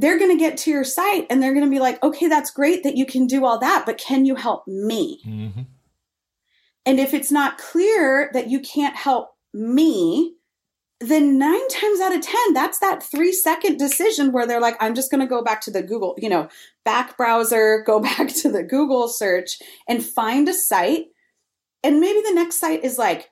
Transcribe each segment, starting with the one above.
they're going to get to your site and they're going to be like, okay, that's great that you can do all that, but can you help me? Mm-hmm. And if it's not clear that you can't help me, then nine times out of 10, that's that three second decision where they're like, I'm just going to go back to the Google, you know, back browser, go back to the Google search and find a site. And maybe the next site is like,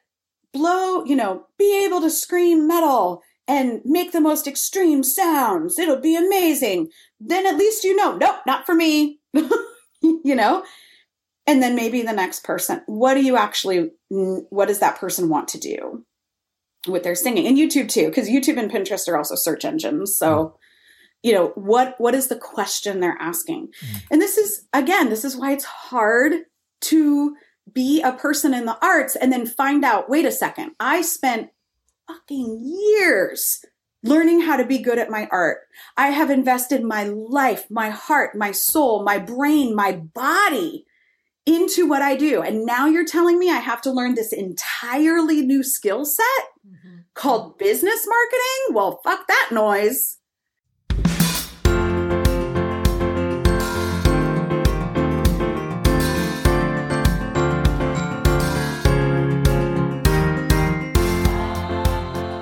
blow, you know, be able to scream metal and make the most extreme sounds. It'll be amazing. Then at least you know, nope, not for me. you know? And then maybe the next person, what do you actually, what does that person want to do with their singing? And YouTube too, because YouTube and Pinterest are also search engines. So, you know, what what is the question they're asking? Mm. And this is again, this is why it's hard to be a person in the arts and then find out, wait a second, I spent fucking years learning how to be good at my art. I have invested my life, my heart, my soul, my brain, my body into what I do. And now you're telling me I have to learn this entirely new skill set Mhm. called business marketing? Well, fuck that noise.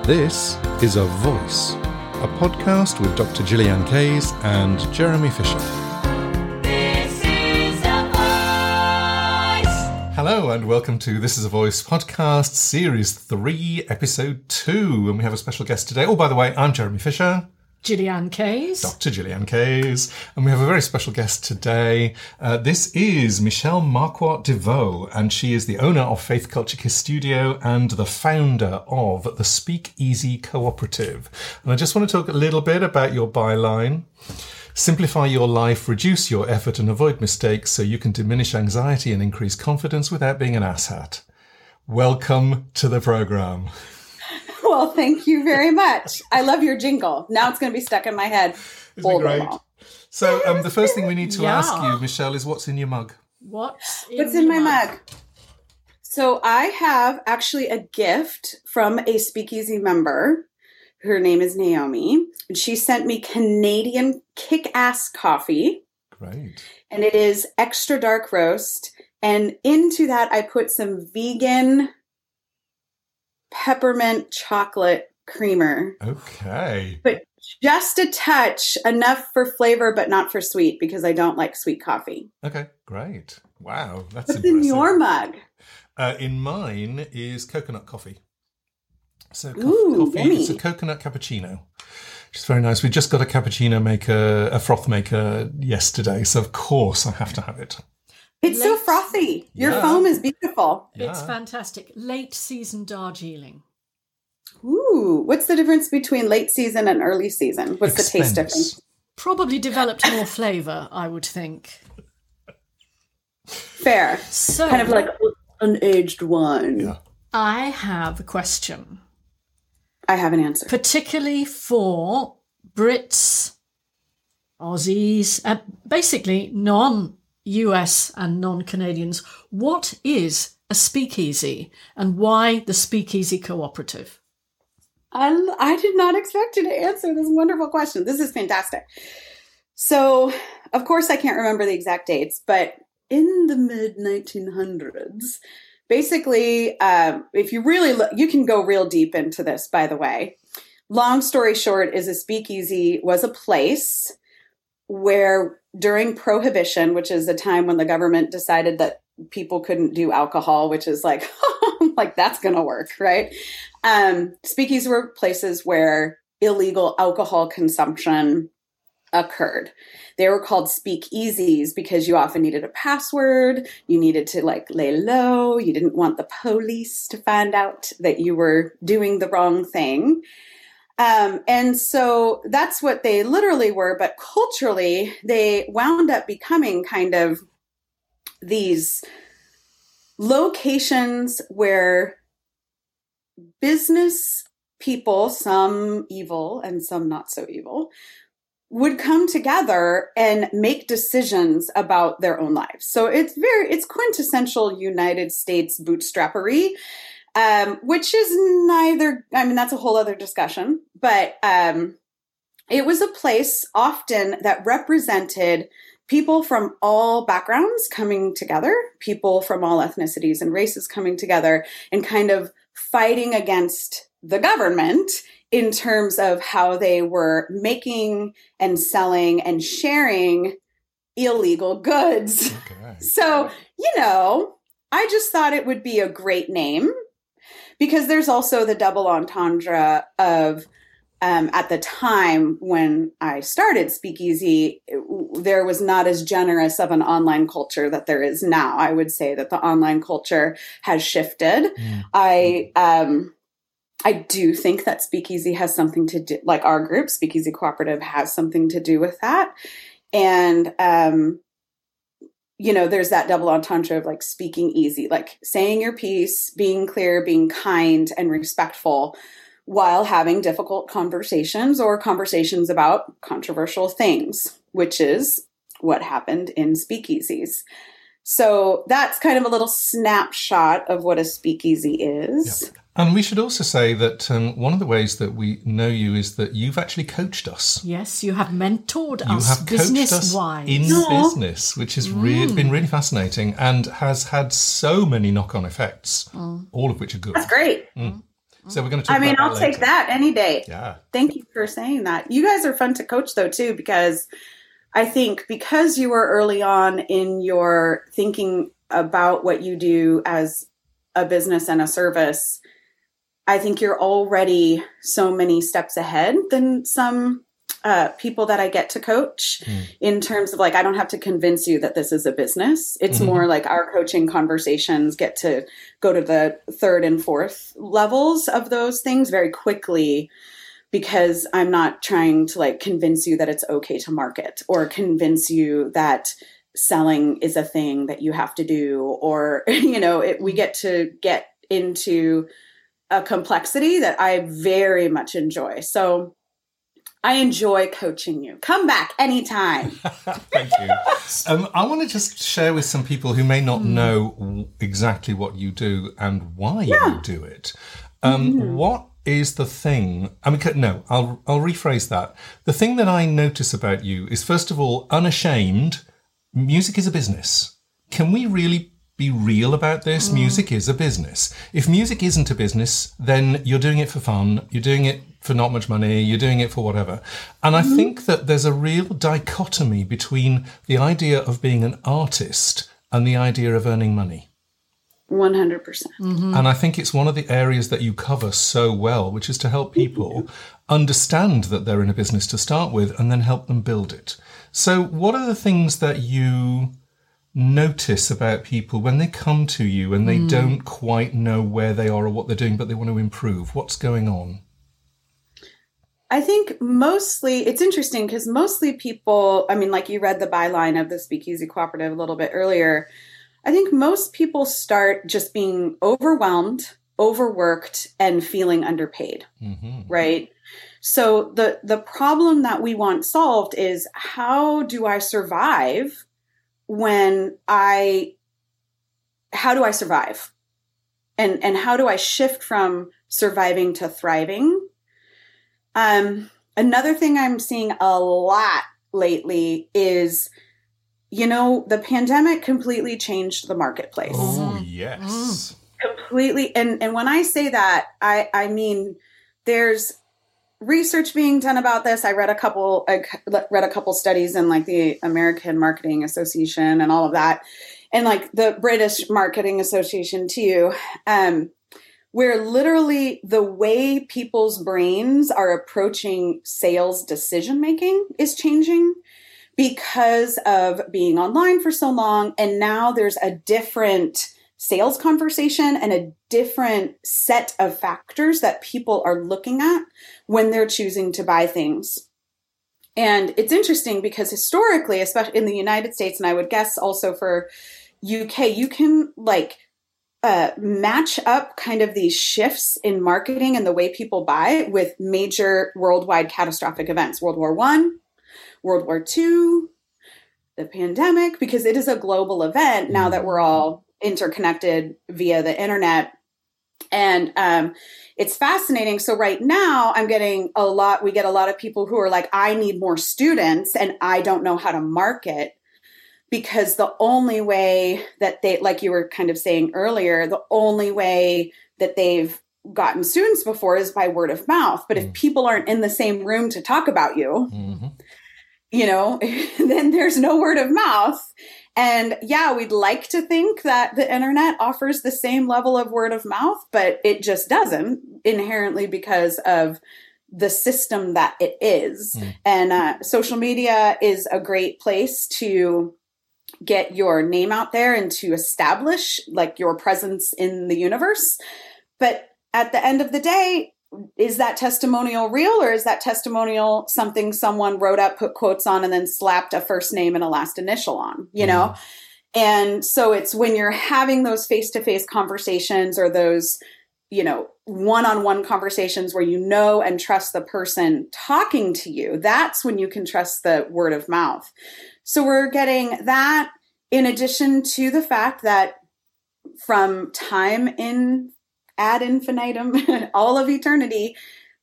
This is A Voice, a podcast with Dr. Gillian Kayes and Jeremy Fisher. This is a voice. Hello, and welcome to This is a Voice podcast, series three, episode two. And we have a special guest today. Oh, by the way, I'm Jeremy Fisher. Gillian Kayes. Dr. Gillian Kayes, and we have a very special guest today. Uh, this is Michelle Markwart Deveaux, and she is the owner of Faith Culture Kiss Studio and the founder of the Speak Easy Cooperative. And I just want to talk a little bit about your byline. Simplify your life, reduce your effort, and avoid mistakes so you can diminish anxiety and increase confidence without being an asshat. Welcome to the program. Well, thank you very much. I love your jingle. Now it's going to be stuck in my head. Isn't it all great? long. So, um, the first thing we need to Yeah. ask you, Michelle, is what's in your mug? What's in, What's in my your mug? So I have actually a gift from a speakeasy member. Her name is Naomi, and she sent me Canadian kick ass coffee, Great. and it is extra dark roast. And into that, I put some vegan peppermint chocolate creamer, Okay. but just a touch, enough for flavor, but not for sweet because I don't like sweet coffee. Okay. Great. Wow. That's What's impressive. in your mug? Uh, in mine is coconut coffee. So co- Ooh, coffee. It's a coconut cappuccino. Which is very nice. We just got a cappuccino maker, a froth maker yesterday, so of course I have to have it. It's so frothy. Your Yeah. foam is beautiful. It's fantastic. Late season Darjeeling. Ooh, what's the difference between late season and early season? What's the taste difference? Probably developed more flavour, I would think. Fair. So, Kind of like an unaged wine. Yeah. I have a question, I have an answer. particularly for Brits, Aussies, uh, basically non US and non Canadians. What is a speakeasy and why the Speakeasy Cooperative? I, I did not expect you to answer this wonderful question. This is fantastic. So, of course, I can't remember the exact dates, but in the mid 1900s, basically, um, if you really look, you can go real deep into this, by the way. Long story short, is a speakeasy was a place where during prohibition, which is a time when the government decided that people couldn't do alcohol, which is like, like that's gonna work, right? Um, speakeasies were places where illegal alcohol consumption occurred. They were called speakeasies because you often needed a password. You needed to like lay low. You didn't want the police to find out that you were doing the wrong thing. Um, and so that's what they literally were. But culturally, they wound up becoming kind of these locations where business people, some evil and some not so evil, would come together and make decisions about their own lives. So it's very, it's quintessential United States bootstrappery, um, which is neither, I mean, that's a whole other discussion, but um, it was a place often that represented people from all backgrounds coming together, people from all ethnicities and races coming together and kind of fighting against the government in terms of how they were making and selling and sharing illegal goods. Okay. So, you know, I just thought it would be a great name because there's also the double entendre of um, at the time when I started Speakeasy, there was not as generous of an online culture that there is now. I would say that the online culture has shifted. I um, I do think that Speakeasy has something to do, like our group, Speakeasy Cooperative, has something to do with that. And um, you know, there's that double entendre of like speaking easy, like saying your piece, being clear, being kind and respectful while having difficult conversations or conversations about controversial things, which is what happened in speakeasies. So that's kind of a little snapshot of what a speakeasy is. Yeah. And we should also say that um, one of the ways that we know you is that you've actually coached us. Yes, you have mentored you us business wise. In Aww. business, which has re- mm. been really fascinating and has had so many knock on effects, mm. all of which are good. That's great. Mm. So we're going to. I mean, I'll take that any day. Yeah. Thank you for saying that. You guys are fun to coach though too, because I think because you were early on in your thinking about what you do as a business and a service, I think you're already so many steps ahead than some uh, people that I get to coach mm. in terms of like, I don't have to convince you that this is a business. It's mm-hmm. more like our coaching conversations get to go to the third and fourth levels of those things very quickly because I'm not trying to like convince you that it's okay to market or convince you that selling is a thing that you have to do or you know it, we get to get into a complexity that I very much enjoy. So I enjoy coaching you. Come back anytime. Thank you. Um, I want to just share with some people who may not mm. know exactly what you do and why yeah. you do it. Um, mm. What is the thing? I mean, no, I'll I'll rephrase that. The thing that I notice about you is, first of all, unashamed. Music is a business. Can we really be real about this? Mm. Music is a business. If music isn't a business, then you're doing it for fun. You're doing it for not much money, you're doing it for whatever. And I mm-hmm. think that there's a real dichotomy between the idea of being an artist and the idea of earning money. 100%. percent mm hmm And I think it's one of the areas that you cover so well, which is to help people understand that they're in a business to start with and then help them build it. So, what are the things that you notice about people when they come to you and they mm. don't quite know where they are or what they're doing, but they want to improve? What's going on? I think mostly it's interesting because mostly people, I mean, like you read the byline of the Speakeasy Cooperative a little bit earlier. I think most people start just being overwhelmed, overworked, and feeling underpaid, mm-hmm. right? So the the problem that we want solved is how do I survive when I how do I survive? And and how do I shift from surviving to thriving? Um, another thing I'm seeing a lot lately is, you know, the pandemic completely changed the marketplace. Oh, yes. Mm. Completely. And, and when I say that, I, I mean, there's research being done about this. I read a couple, I read a couple studies in like the American Marketing Association and all of that. And like the British Marketing Association too. Um, where literally the way people's brains are approaching sales decision making is changing because of being online for so long. And now there's a different sales conversation and a different set of factors that people are looking at when they're choosing to buy things. And it's interesting because historically, especially in the United States, and I would guess also for UK, you can like uh, match up kind of these shifts in marketing and the way people buy with major worldwide catastrophic events world war one world war two the pandemic because it is a global event now that we're all interconnected via the internet And um, it's fascinating. So right now I'm getting a lot, we get a lot of people who are like, I need more students and I don't know how to market because the only way that they, like you were kind of saying earlier, the only way that they've gotten students before is by word of mouth. But if people aren't in the same room to talk about you, Mm-hmm. you know, then there's no word of mouth. And yeah, we'd like to think that the internet offers the same level of word of mouth, but it just doesn't inherently because of the system that it is. Mm. And uh, social media is a great place to get your name out there and to establish like your presence in the universe. But at the end of the day, is that testimonial real or is that testimonial something someone wrote up, put quotes on, and then slapped a first name and a last initial on, you know? Mm-hmm. And so it's when you're having those face to face conversations or those, you know, one on one conversations where you know and trust the person talking to you, that's when you can trust the word of mouth. So we're getting that in addition to the fact that from time in ad infinitum, all of eternity,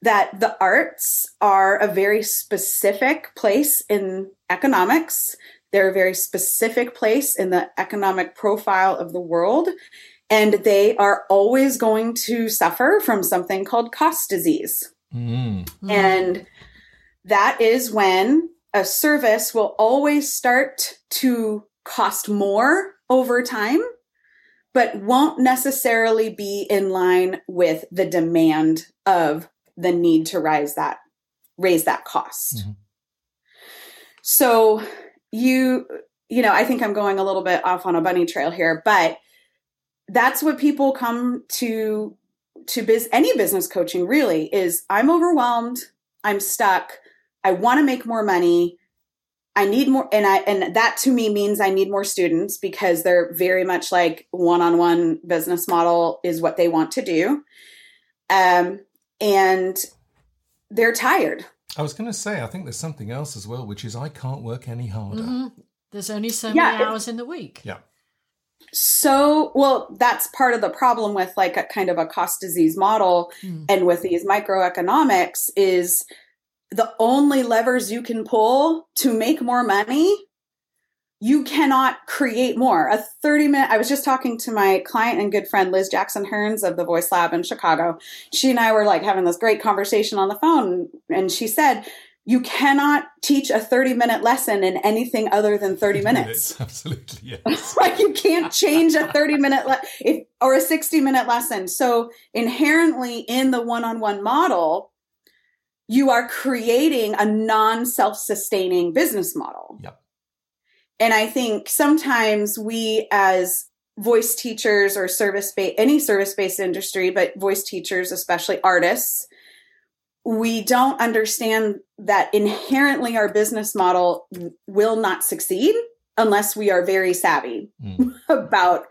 that the arts are a very specific place in economics. They're a very specific place in the economic profile of the world. And they are always going to suffer from something called cost disease. Mm. And that is when a service will always start to cost more over time, but won't necessarily be in line with the demand of the need to rise that raise that cost. Mhm. So you you know, I think I'm going a little bit off on a bunny trail here, but that's what people come to to biz any business coaching really is I'm overwhelmed, I'm stuck, I want to make more money. I need more and I and that to me means I need more students because they're very much like one-on-one business model is what they want to do. Um and they're tired. I was going to say, I think there's something else as well, which is I can't work any harder. Mhm. There's only so Yeah, many hours in the week. Yeah. So, well, that's part of the problem with like a kind of a cost disease model Mm. and with these microeconomics is the only levers you can pull to make more money you cannot create more. A 30 minute i was just talking to my client and good friend liz jackson hearns of the voice lab in chicago. She and i were like having this great conversation on the phone and she said you cannot teach a 30 minute lesson in anything other than 30 minutes. Absolutely, yes. like you can't change a 30 minute le- if, or a 60 minute lesson. So inherently in the one-on-one model you are creating a non-self-sustaining business model Yep. and i think sometimes we as voice teachers or service based any service based industry but voice teachers especially artists we don't understand that inherently our business model will not succeed unless we are very savvy Mm. about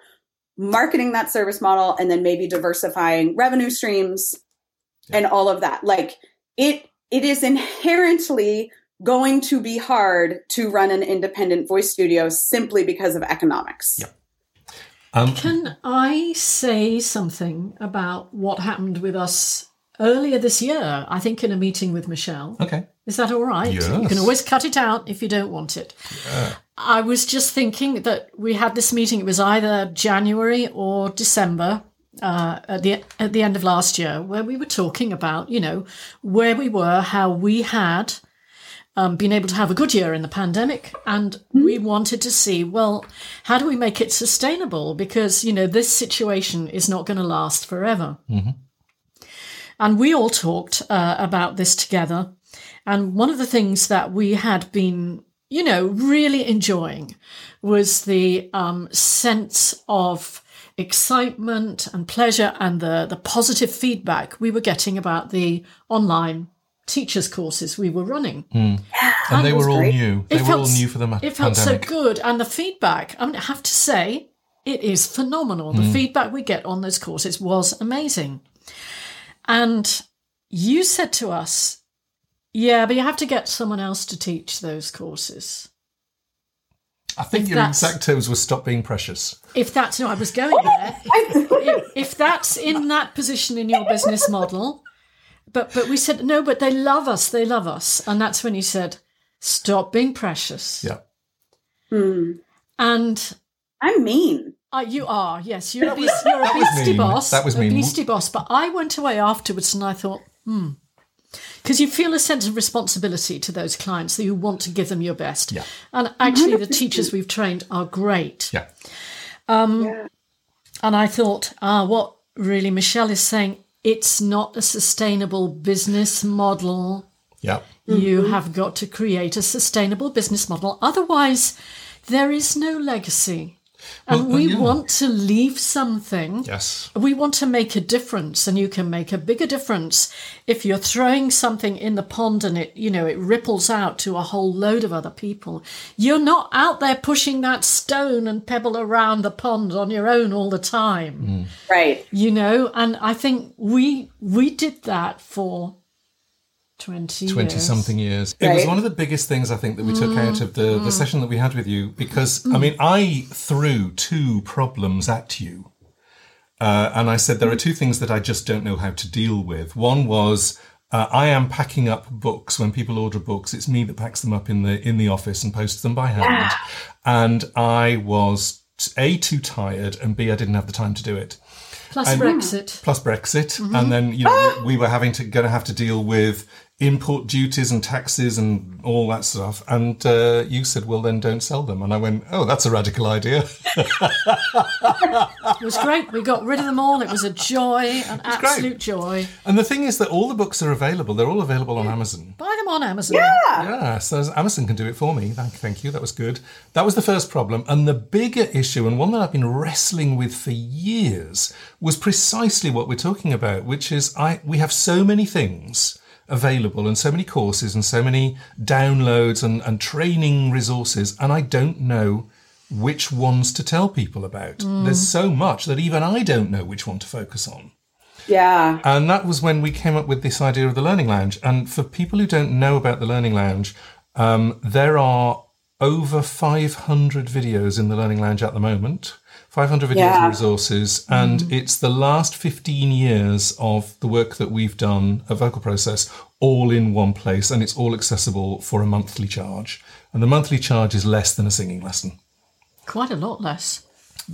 marketing that service model and then maybe diversifying revenue streams and all of that like it it is inherently going to be hard to run an independent voice studio simply because of economics Yep. Um, Can I say something about what happened with us earlier this year? I think in a meeting with Michelle. okay. Is that all right? Yes. You can always cut it out if you don't want it. I was just thinking that we had this meeting. It was either January or December uh, at the at the end of last year, where we were talking about, you know, where we were, how we had um, been able to have a good year in the pandemic, and we wanted to see, well, how do we make it sustainable? Because you know, this situation is not going to last forever. And we all talked uh, about this together. And one of the things that we had been, you know, really enjoying was the um, sense of excitement and pleasure and the, the positive feedback we were getting about the online teachers courses we were running. Hmm. And they were all great. new. They It were felt all new for the ma- It felt so good. And the feedback, I mean, I have to say, it is phenomenal. The hmm. feedback we get on those courses was amazing. And you said to us, yeah, but you have to get someone else to teach those courses. I think If your exact terms were stop being precious. if that's no, I was going there. if, if that's in that position in your business model, but but we said no, but they love us, they love us, and that's when you said stop being precious. Yeah. Hmm. And I'm mean. uh, you are yes, you're a, beast, you're a that beastie mean. boss. That was a mean. beastie boss. But I went away afterwards and I thought, hmm. Because you feel a sense of responsibility to those clients that you want to give them your best. Yeah. And actually, the mm-hmm. teachers we've trained are great. Yeah. Um, yeah. And I thought, ah, what really Michelle is saying, it's not a sustainable business model. Yeah. You mm-hmm. have got to create a sustainable business model. Otherwise, there is no legacy. And Well, we yeah. want to leave something. Yes. We want to make a difference, and you can make a bigger difference if you're throwing something in the pond and it, you know, it ripples out to a whole load of other people. You're not out there pushing that stone and pebble around the pond on your own all the time Right. you know and i think we we did that for 20 20 years. something years. It was one of the biggest things I think that we took out of the, Mm. the session that we had with you because, I mean, I threw two problems at you. Uh, and I said, there are two things that I just don't know how to deal with. One was, uh, I am packing up books when people order books. It's me that packs them up in the in the office and posts them by hand. And I was a too tired, and b I didn't have the time to do it. plus And- brexit plus Brexit, and then you know we were having to going to have to deal with import duties and taxes and all that stuff. And uh, you said, "Well, then don't sell them." And I went, "Oh, that's a radical idea." it was great we got rid of them all it was a joy an great. absolute joy and the thing is that all the books are available. They're all available on Amazon. buy them on amazon Yeah, so Amazon can do it for me. Thank, thank you. That was good. That was the first problem. And the bigger issue, and one that I've been wrestling with for years, was precisely what we're talking about, which is I we have so many things available and so many courses and so many downloads and, and training resources, and I don't know which ones to tell people about. There's so much that even I don't know which one to focus on. Yeah. And that was when we came up with this idea of the Learning Lounge. And for people who don't know about the Learning Lounge, um, there are over 500 videos in the Learning Lounge at the moment. 500 videos Yeah. and resources, and mm-hmm. it's the last 15 years of the work that we've done at Vocal Process all in one place, and it's all accessible for a monthly charge. And the monthly charge is less than a singing lesson. quite a lot less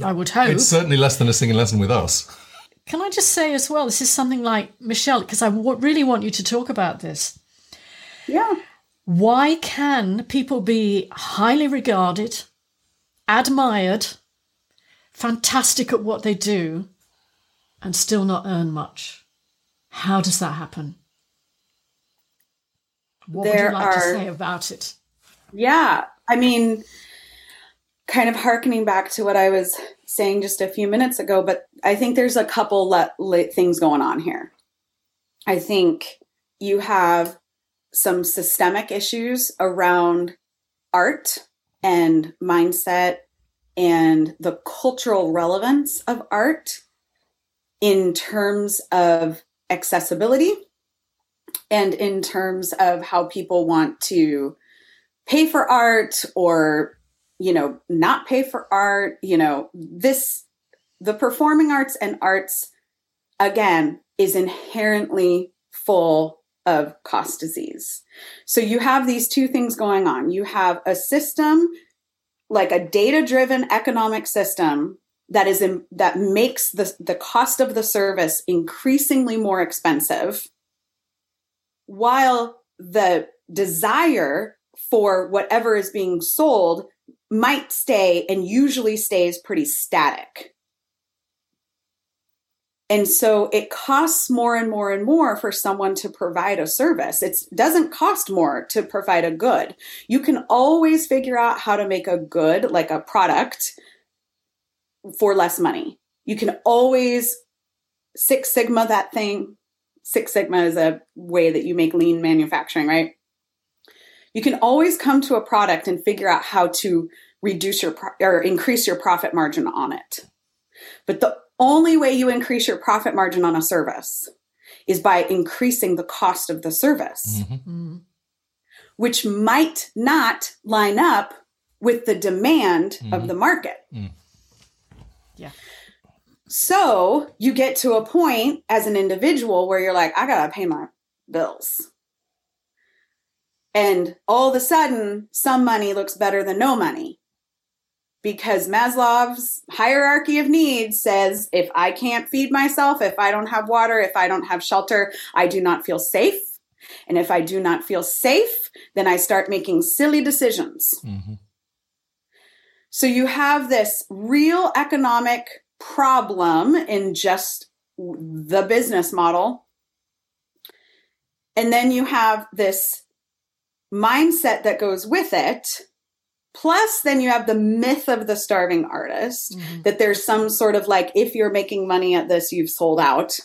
i would hope It's certainly less than a singing lesson with us. can i just say as well this is something like michelle because I w- really want you to talk about this Yeah. why can people be highly regarded, admired, fantastic at what they do, and still not earn much? How does that happen? What would you like to say about it? Yeah. I mean, kind of harkening back to what I was saying just a few minutes ago, but I think there's a couple le- le- things going on here. I think you have some systemic issues around art and mindset and the cultural relevance of art in terms of accessibility and in terms of how people want to pay for art or you know not pay for art you know this the performing arts and arts again is inherently full of cost disease. So you have these two things going on. You have a system like a data driven economic system that is in, that makes the, the cost of the service increasingly more expensive while the desire for whatever is being sold might stay and usually stays pretty static. And so it costs more and more and more for someone to provide a service. It doesn't cost more to provide a good. You can always figure out how to make a good, like a product, for less money. You can always Six Sigma that thing. Six Sigma is a way that you make lean manufacturing, right? You can always come to a product and figure out how to reduce your pro- or increase your profit margin on it. But the only way you increase your profit margin on a service is by increasing the cost of the service, Mhm. Mm. which might not line up with the demand of the market. Yeah. So you get to a point as an individual where you're like, I gotta pay my bills. And all of a sudden, some money looks better than no money. Because Maslow's hierarchy of needs says if I can't feed myself, if I don't have water, if I don't have shelter, I do not feel safe. And if I do not feel safe, then I start making silly decisions. Mm-hmm. So you have this real economic problem in just the business model. And then you have this mindset that goes with it. Plus, then you have the myth of the starving artist mm-hmm. that there's some sort of like, if you're making money at this, you've sold out,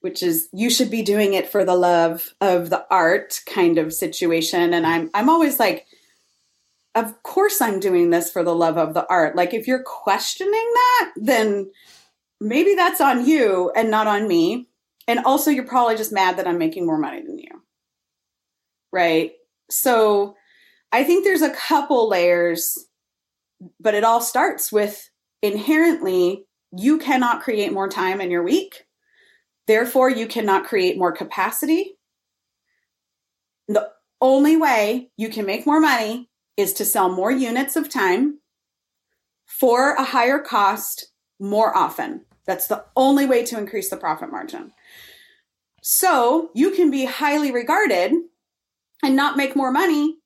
which is you should be doing it for the love of the art kind of situation. And I'm I'm always like, of course I'm doing this for the love of the art. Like if you're questioning that, then maybe that's on you and not on me. And also you're probably just mad that I'm making more money than you. Right? So I think there's a couple layers, but it all starts with inherently you cannot create more time in your week. Therefore, you cannot create more capacity. The only way you can make more money is to sell more units of time for a higher cost more often. That's the only way to increase the profit margin. So you can be highly regarded and not make more money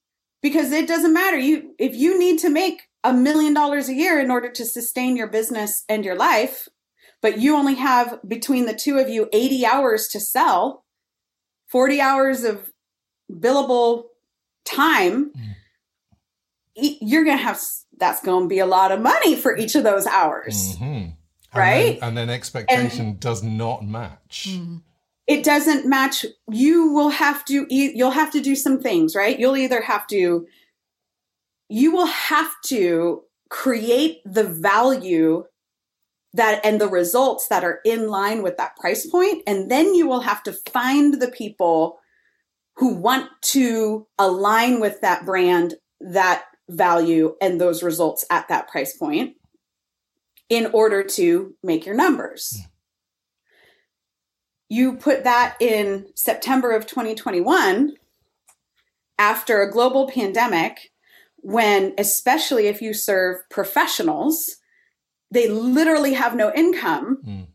because it doesn't matter. You if you need to make a million dollars a year in order to sustain your business and your life, but you only have between the two of you 80 hours to sell, 40 hours of billable time, e- you're going to have that's going to be a lot of money for each of those hours. Mhm. Right? And then, and then expectation does not match. It doesn't match. You will have to e- you'll have to do some things right? You'll either have to you will have to create the value that and the results that are in line with that price point and then you will have to find the people who want to align with that brand that value and those results at that price point in order to make your numbers hmm. You put that in September of 2021 after a global pandemic when especially if you serve professionals they literally have no income. Mm.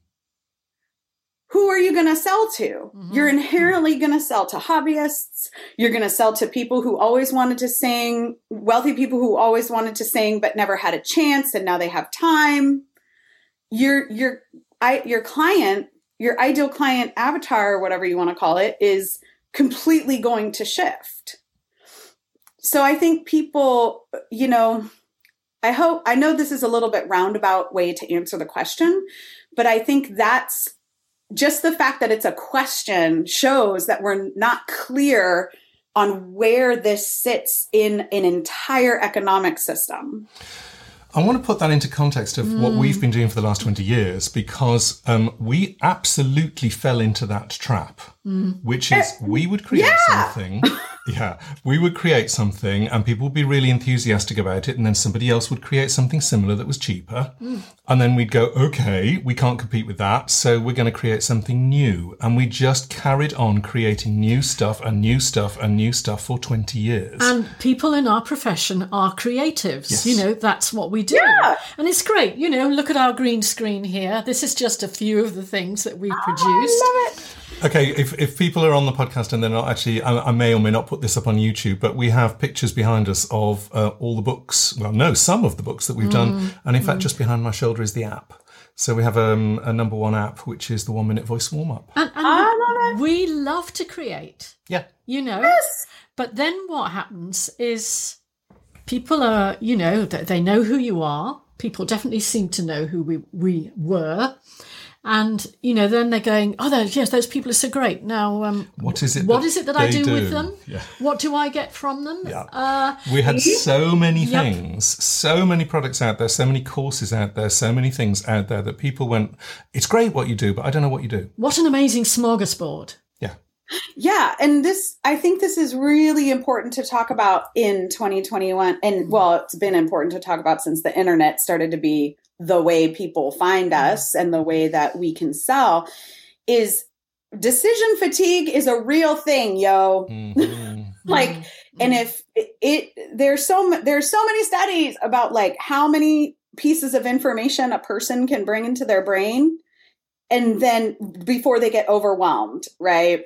who are you going to sell to? You're inherently going to sell to hobbyists. You're going to sell to people who always wanted to sing wealthy people who always wanted to sing but never had a chance and now they have time. Your your I, your client your ideal client avatar or whatever you want to call it is completely going to shift. So i think people you know i hope i know this is a little bit roundabout way to answer the question but i think that's just the fact that it's a question shows that we're not clear on where this sits in an entire economic system I want to put that into context of what Mm. we've been doing for the last 20 years because um, we absolutely fell into that trap, which is we would create Mm. yeah. something. Yeah, we would create something and people would be really enthusiastic about it. And then somebody else would create something similar that was cheaper. Mm. And then we'd go, okay, we can't compete with that. So we're going to create something new. And we just carried on creating new stuff and new stuff and new stuff for 20 years. And people in our profession are creatives. Yes. You know, that's what we do. Yeah. And it's great. You know, look at our green screen here. This is just a few of the things that we've produced. I love it. Okay, if, if people are on the podcast and they're not actually, I, I may or may not put this up on YouTube, but we have pictures behind us of uh, all the books. Well, no, some of the books that we've done. And in fact, just behind my shoulder is the app. So we have um, a number one app, which is the one minute voice warm up. And, and I love it. we love to create. Yeah. you know. Yes. But then what happens is people are, you know, th- they know who you are. People definitely seem to know who we, we were. And, you know, then they're going, oh, those, yes, those people are so great. Now, um, What is it? what that is it that I they do, with them? Yeah. What do I get from them? Yeah. Uh, We had so many Yep. things, so many products out there, so many courses out there, so many things out there that people went, it's great what you do, but I don't know what you do. what an amazing smorgasbord. Yeah. Yeah, and this I think this is really important to talk about in 2021 and well, it's been important to talk about since the internet started to be the way people find us and the way that we can sell is decision fatigue is a real thing, yo. Mhm. like and if it, it there's so there's so many studies about like how many pieces of information a person can bring into their brain and then before they get overwhelmed right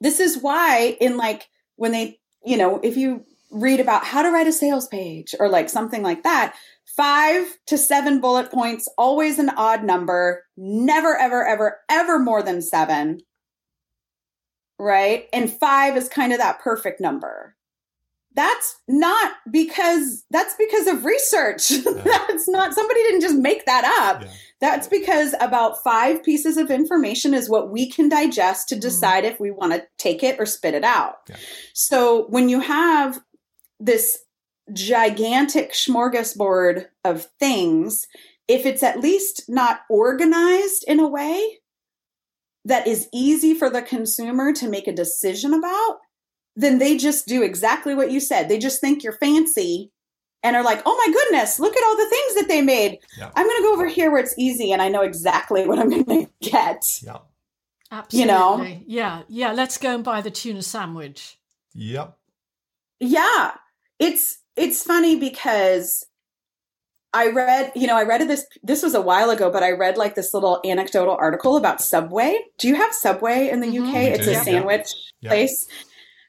this is why in like when they you know if you read about how to write a sales page or like something like that five to seven bullet points always an odd number never ever ever ever more than seven right? And five is kind of that perfect number. That's not because that's because of research. That's not somebody didn't just make that up. Yeah. that's because about five pieces of information is what we can digest to mm-hmm. decide if we want to take it or spit it out. Yeah. So when you have this gigantic smorgasbord of things, if it's at least not organized in a way that is easy for the consumer to make a decision about, then they just do exactly what you said. They just think you're fancy and are like, oh my goodness, look at all the things that they made. Yeah. I'm going to go over here where it's easy and I know exactly what I'm going to get. Yeah. Absolutely. You know? Yeah, yeah. Let's go and buy the tuna sandwich. Yep. Yeah. It's it's funny because I read, you know, I read this this was a while ago, but I read like this little anecdotal article about Subway. Do you have Subway in the Mhm. UK? It's a sandwich Yeah. place.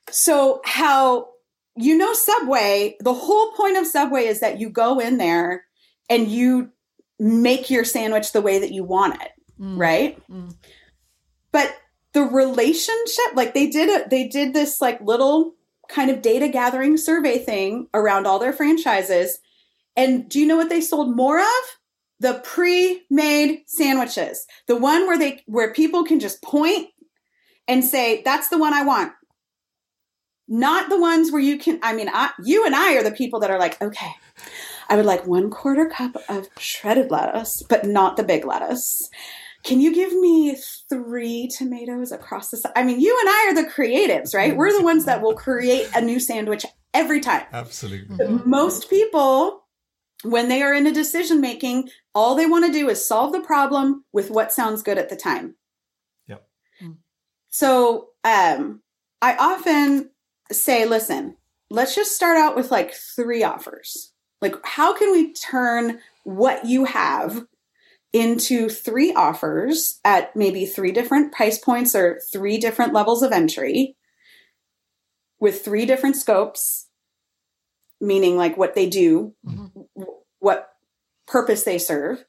So how you know Subway, the whole point of Subway is that you go in there and you make your sandwich the way that you want it, Mm. right? Mm. But the relationship, like they did a, they did this like little kind of data gathering survey thing around all their franchises. And do you know what they sold more of? The pre-made sandwiches. The one where they where people can just point and say, that's the one I want. Not the ones where you can, I mean, I, you and I are the people that are like, okay, I would like one quarter cup of shredded lettuce, but not the big lettuce. Can you give me three tomatoes across the side? I mean, you and I are the creatives, right? We're the ones that will create a new sandwich every time. Absolutely. Mhm. Most people, when they are in a decision making, all they want to do is solve the problem with what sounds good at the time. Yep. Mm. So um, I often say, listen, let's just start out with like three offers. Like, how can we turn what you have into three offers at maybe three different price points or three different levels of entry with three different scopes, meaning like what they do, Mhm. what purpose they serve,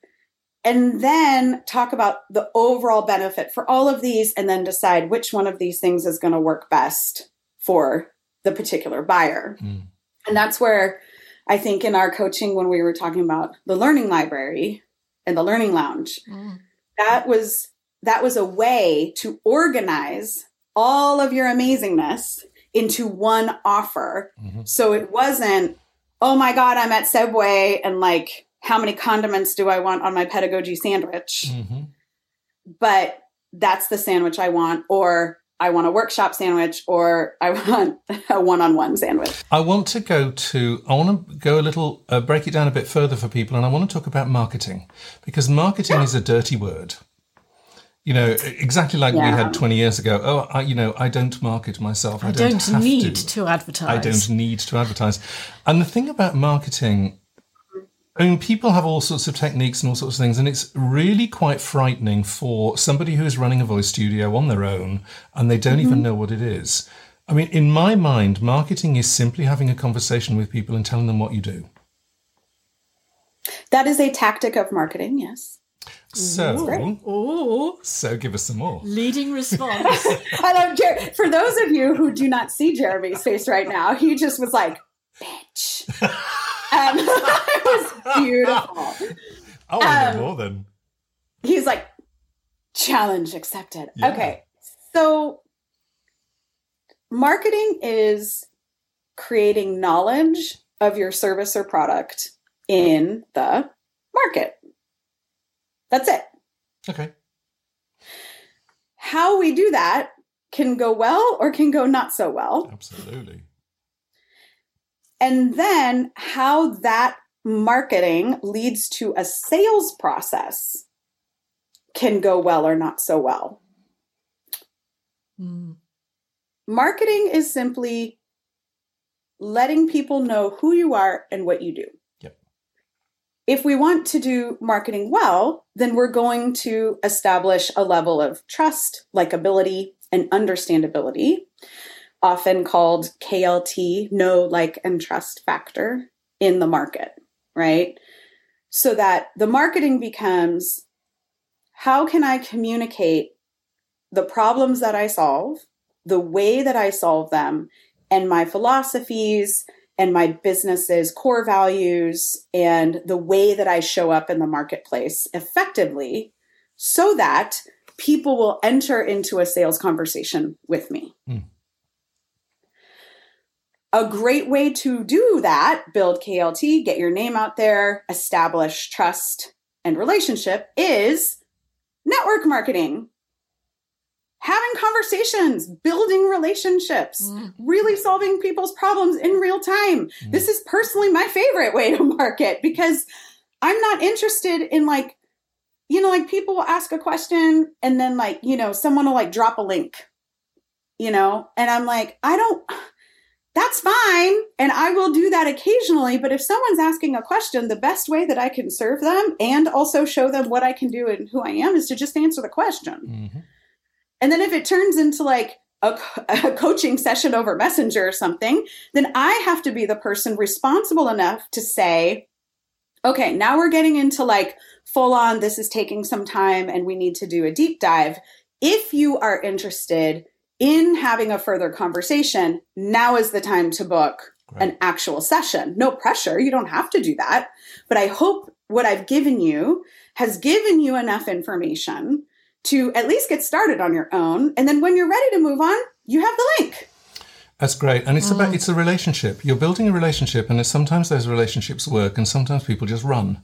and then talk about the overall benefit for all of these, and then decide which one of these things is going to work best for the particular buyer. Mm. And that's where I think in our coaching, when we were talking about the learning library and the learning lounge, Mm. that was that was a way to organize all of your amazingness into one offer Mhm. so it wasn't oh my god i'm at subway and like how many condiments do i want on my pedagogy sandwich Mhm. but that's the sandwich i want or i want a workshop sandwich or i want a one-on-one sandwich I want to go to, I want to go a little, uh, break it down a bit further for people, and I want to talk about marketing because marketing is a dirty word. You know, exactly like we had 20 years ago. Oh, I, you know, I don't market myself. I, I don't, have need to. to, advertise. I don't need to advertise. And the thing about marketing, I mean, people have all sorts of techniques and all sorts of things, and it's really quite frightening for somebody who is running a voice studio on their own and they don't even mm-hmm. know what it is. I mean, in my mind, marketing is simply having a conversation with people and telling them what you do. that is a tactic of marketing yes So, Oh, so give us some more. leading response. I love Jer- for those of you who do not see Jeremy's face right now, he just was like, "Bitch." um, it was beautiful. I want to Um, more then. He's like, "Challenge accepted." Yeah. Okay, so marketing is creating knowledge of your service or product in the market. That's it. Okay. How we do that can go well or can go not so well. Absolutely. And then how that marketing leads to a sales process can go well or not so well. Mm. Marketing is simply letting people know who you are and what you do. Yep. If we want to do marketing well, then we're going to establish a level of trust, likability, and understandability, often called KLT, know, like, and trust factor in the market, right? So that the marketing becomes how can I communicate the problems that I solve, the way that I solve them, and my philosophies and my business's core values and the way that I show up in the marketplace effectively so that people will enter into a sales conversation with me. Mm. A great way to do that, build KLT, get your name out there, establish trust and relationship is network marketing. Having conversations, building relationships, Mm. really solving people's problems in real time. Mm. This is personally my favorite way to market because I'm not interested in like, you know, like people will ask a question and then like, you know, someone will like drop a link, you know, and I'm like, I don't, that's fine. And I will do that occasionally. But if someone's asking a question, the best way that I can serve them and also show them what I can do and who I am is to just answer the question. hmm And then if it turns into like a, a coaching session over Messenger or something, then I have to be the person responsible enough to say, okay, now we're getting into like full on, this is taking some time and we need to do a deep dive. If you are interested in having a further conversation, now is the time to book Great. an actual session. No pressure. You don't have to do that. But I hope what I've given you has given you enough information to at least get started on your own. And then when you're ready to move on, you have the link. That's great, and it's about mm. it's a relationship. You're building a relationship, and sometimes those relationships work, and sometimes people just run,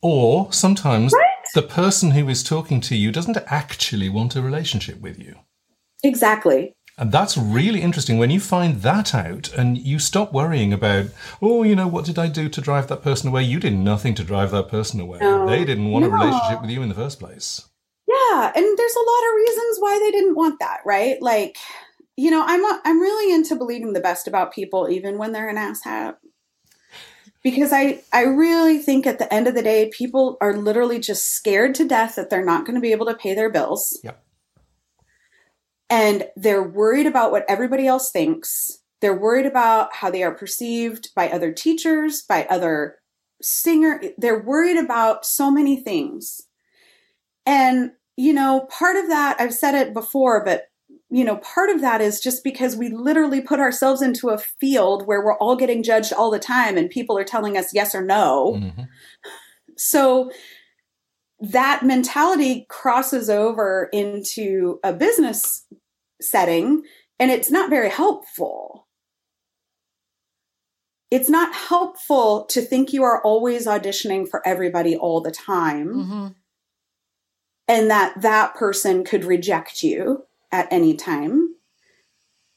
or sometimes the person who is talking to you doesn't actually want a relationship with you. Exactly. And that's really interesting when you find that out and you stop worrying about, oh, you know, what did I do to drive that person away? You did nothing to drive that person away. No. They didn't want a relationship with you in the first place. Yeah, and there's a lot of reasons why they didn't want that, right? Like, you know, I'm a, I'm really into believing the best about people even when they're an asshat. Because I I really think at the end of the day people are literally just scared to death that they're not going to be able to pay their bills. Yep. And they're worried about what everybody else thinks. They're worried about how they are perceived by other teachers, by other singer. They're worried about so many things. And, you know, part of that, I've said it before, but, you know, part of that is just because we literally put ourselves into a field where we're all getting judged all the time and people are telling us yes or no. hmm So that mentality crosses over into a business setting and it's not very helpful. It's not helpful to think you are always auditioning for everybody all the time hmm and that that person could reject you at any time.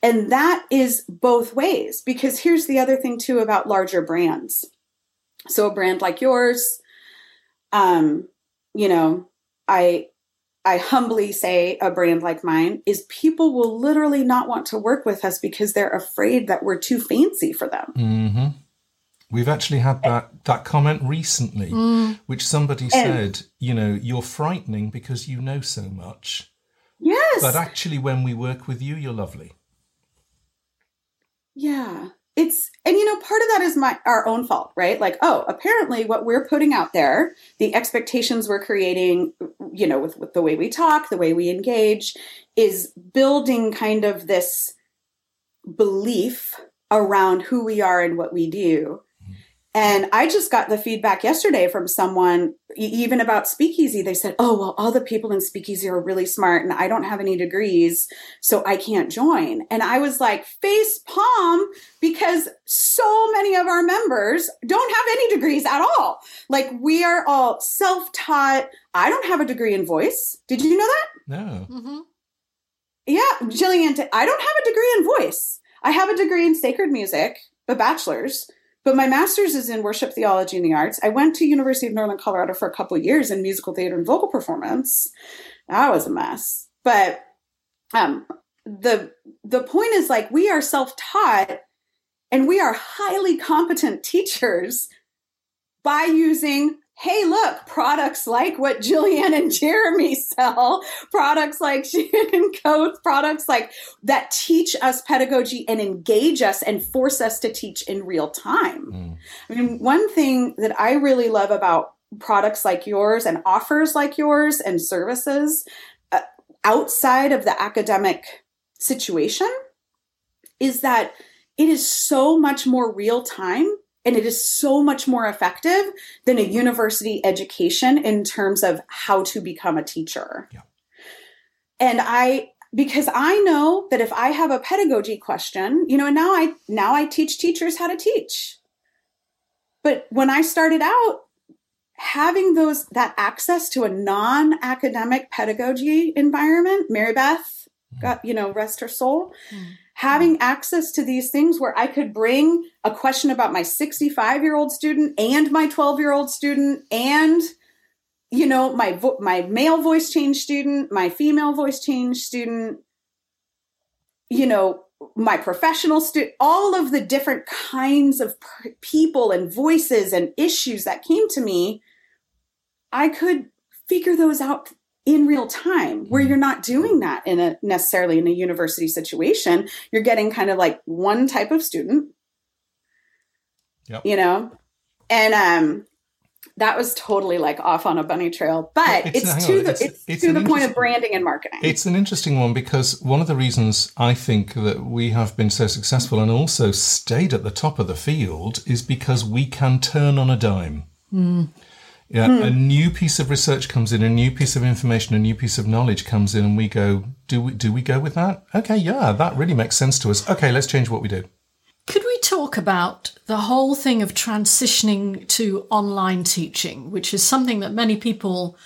And that is both ways because here's the other thing too about larger brands. So a brand like yours, um, you know, I I humbly say a brand like mine is people will literally not want to work with us because they're afraid that we're too fancy for them. Mm-hmm. We've actually had eh. that, that comment recently, mm. which somebody eh. said, you know, you're frightening because you know so much. Yes. But actually, when we work with you, you're lovely. Yeah. It's and you know part of that is my our own fault, right? Like, oh, apparently what we're putting out there, the expectations we're creating, you know, with, with the way we talk, the way we engage, is building kind of this belief around who we are and what we do. And I just got the feedback yesterday from someone, even about Speakeasy. They said, Oh, well, all the people in Speakeasy are really smart and I don't have any degrees, so I can't join. And I was like, face palm, because so many of our members don't have any degrees at all. Like, we are all self taught. I don't have a degree in voice. Did you know that? No. hmm yeah, Gillian, I don't have a degree in voice. I have a degree in sacred music, a bachelor's, but my master's is in worship theology and the arts. I went to University of Northern Colorado for a couple years in musical theater and vocal performance. That was a mess. But um, the the point is like we are self-taught and we are highly competent teachers by using hey, look, products like what Gillian and Jeremy sell, products like Shannon Coates, products like that teach us pedagogy and engage us and force us to teach in real time. Mm. I mean, one thing that I really love about products like yours and offers like yours and services uh, outside of the academic situation is that it is so much more real time and it is so much more effective than a university education in terms of how to become a teacher. Yeah. And I because I know that if I have a pedagogy question, you know, and now I now I teach teachers how to teach. But when I started out, having those that access to a non-academic pedagogy environment, Mary Beth mm. got, you know, rest her soul. Mm having access to these things where I could bring a question about my 65 year old student and my 12 year old student and you know my vo- my male voice change student my female voice change student you know my professional student all of the different kinds of people and voices and issues that came to me i could figure those out in real time where you're not doing that in a necessarily in a university situation. You're getting kind of like one type of student. Yep. you know? And um that was totally like off on a bunny trail but it's, it's to the it's, it's, it's to the point of branding and marketing. It's an interesting one because one of the reasons i think that we have been so successful and also stayed at the top of the field is because we can turn on a dime. Mm. Yeah, hmm. a new piece of research comes in, a new piece of information, a new piece of knowledge comes in, and we go, do we do we go with that? Okay, yeah, that really makes sense to us. Okay, let's change what we do. Could we talk about the whole thing of transitioning to online teaching, which is something that many people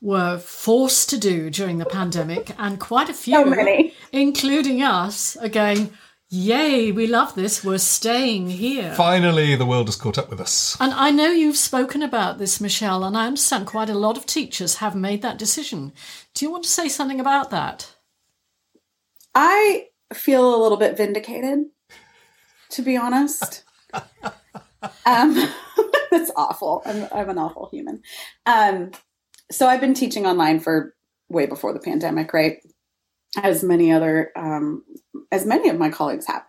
were forced to do during the pandemic, and quite a few, so including us, are going, Yay, we love this. We're staying here. Finally, the world has caught up with us. And I know you've spoken about this, Michelle, and I understand quite a lot of teachers have made that decision. Do you want to say something about that? I feel a little bit vindicated, to be honest. um, that's awful. I'm, I'm, an awful human. Um, so I've been teaching online for way before the pandemic, right? as many other um, as many of my colleagues have.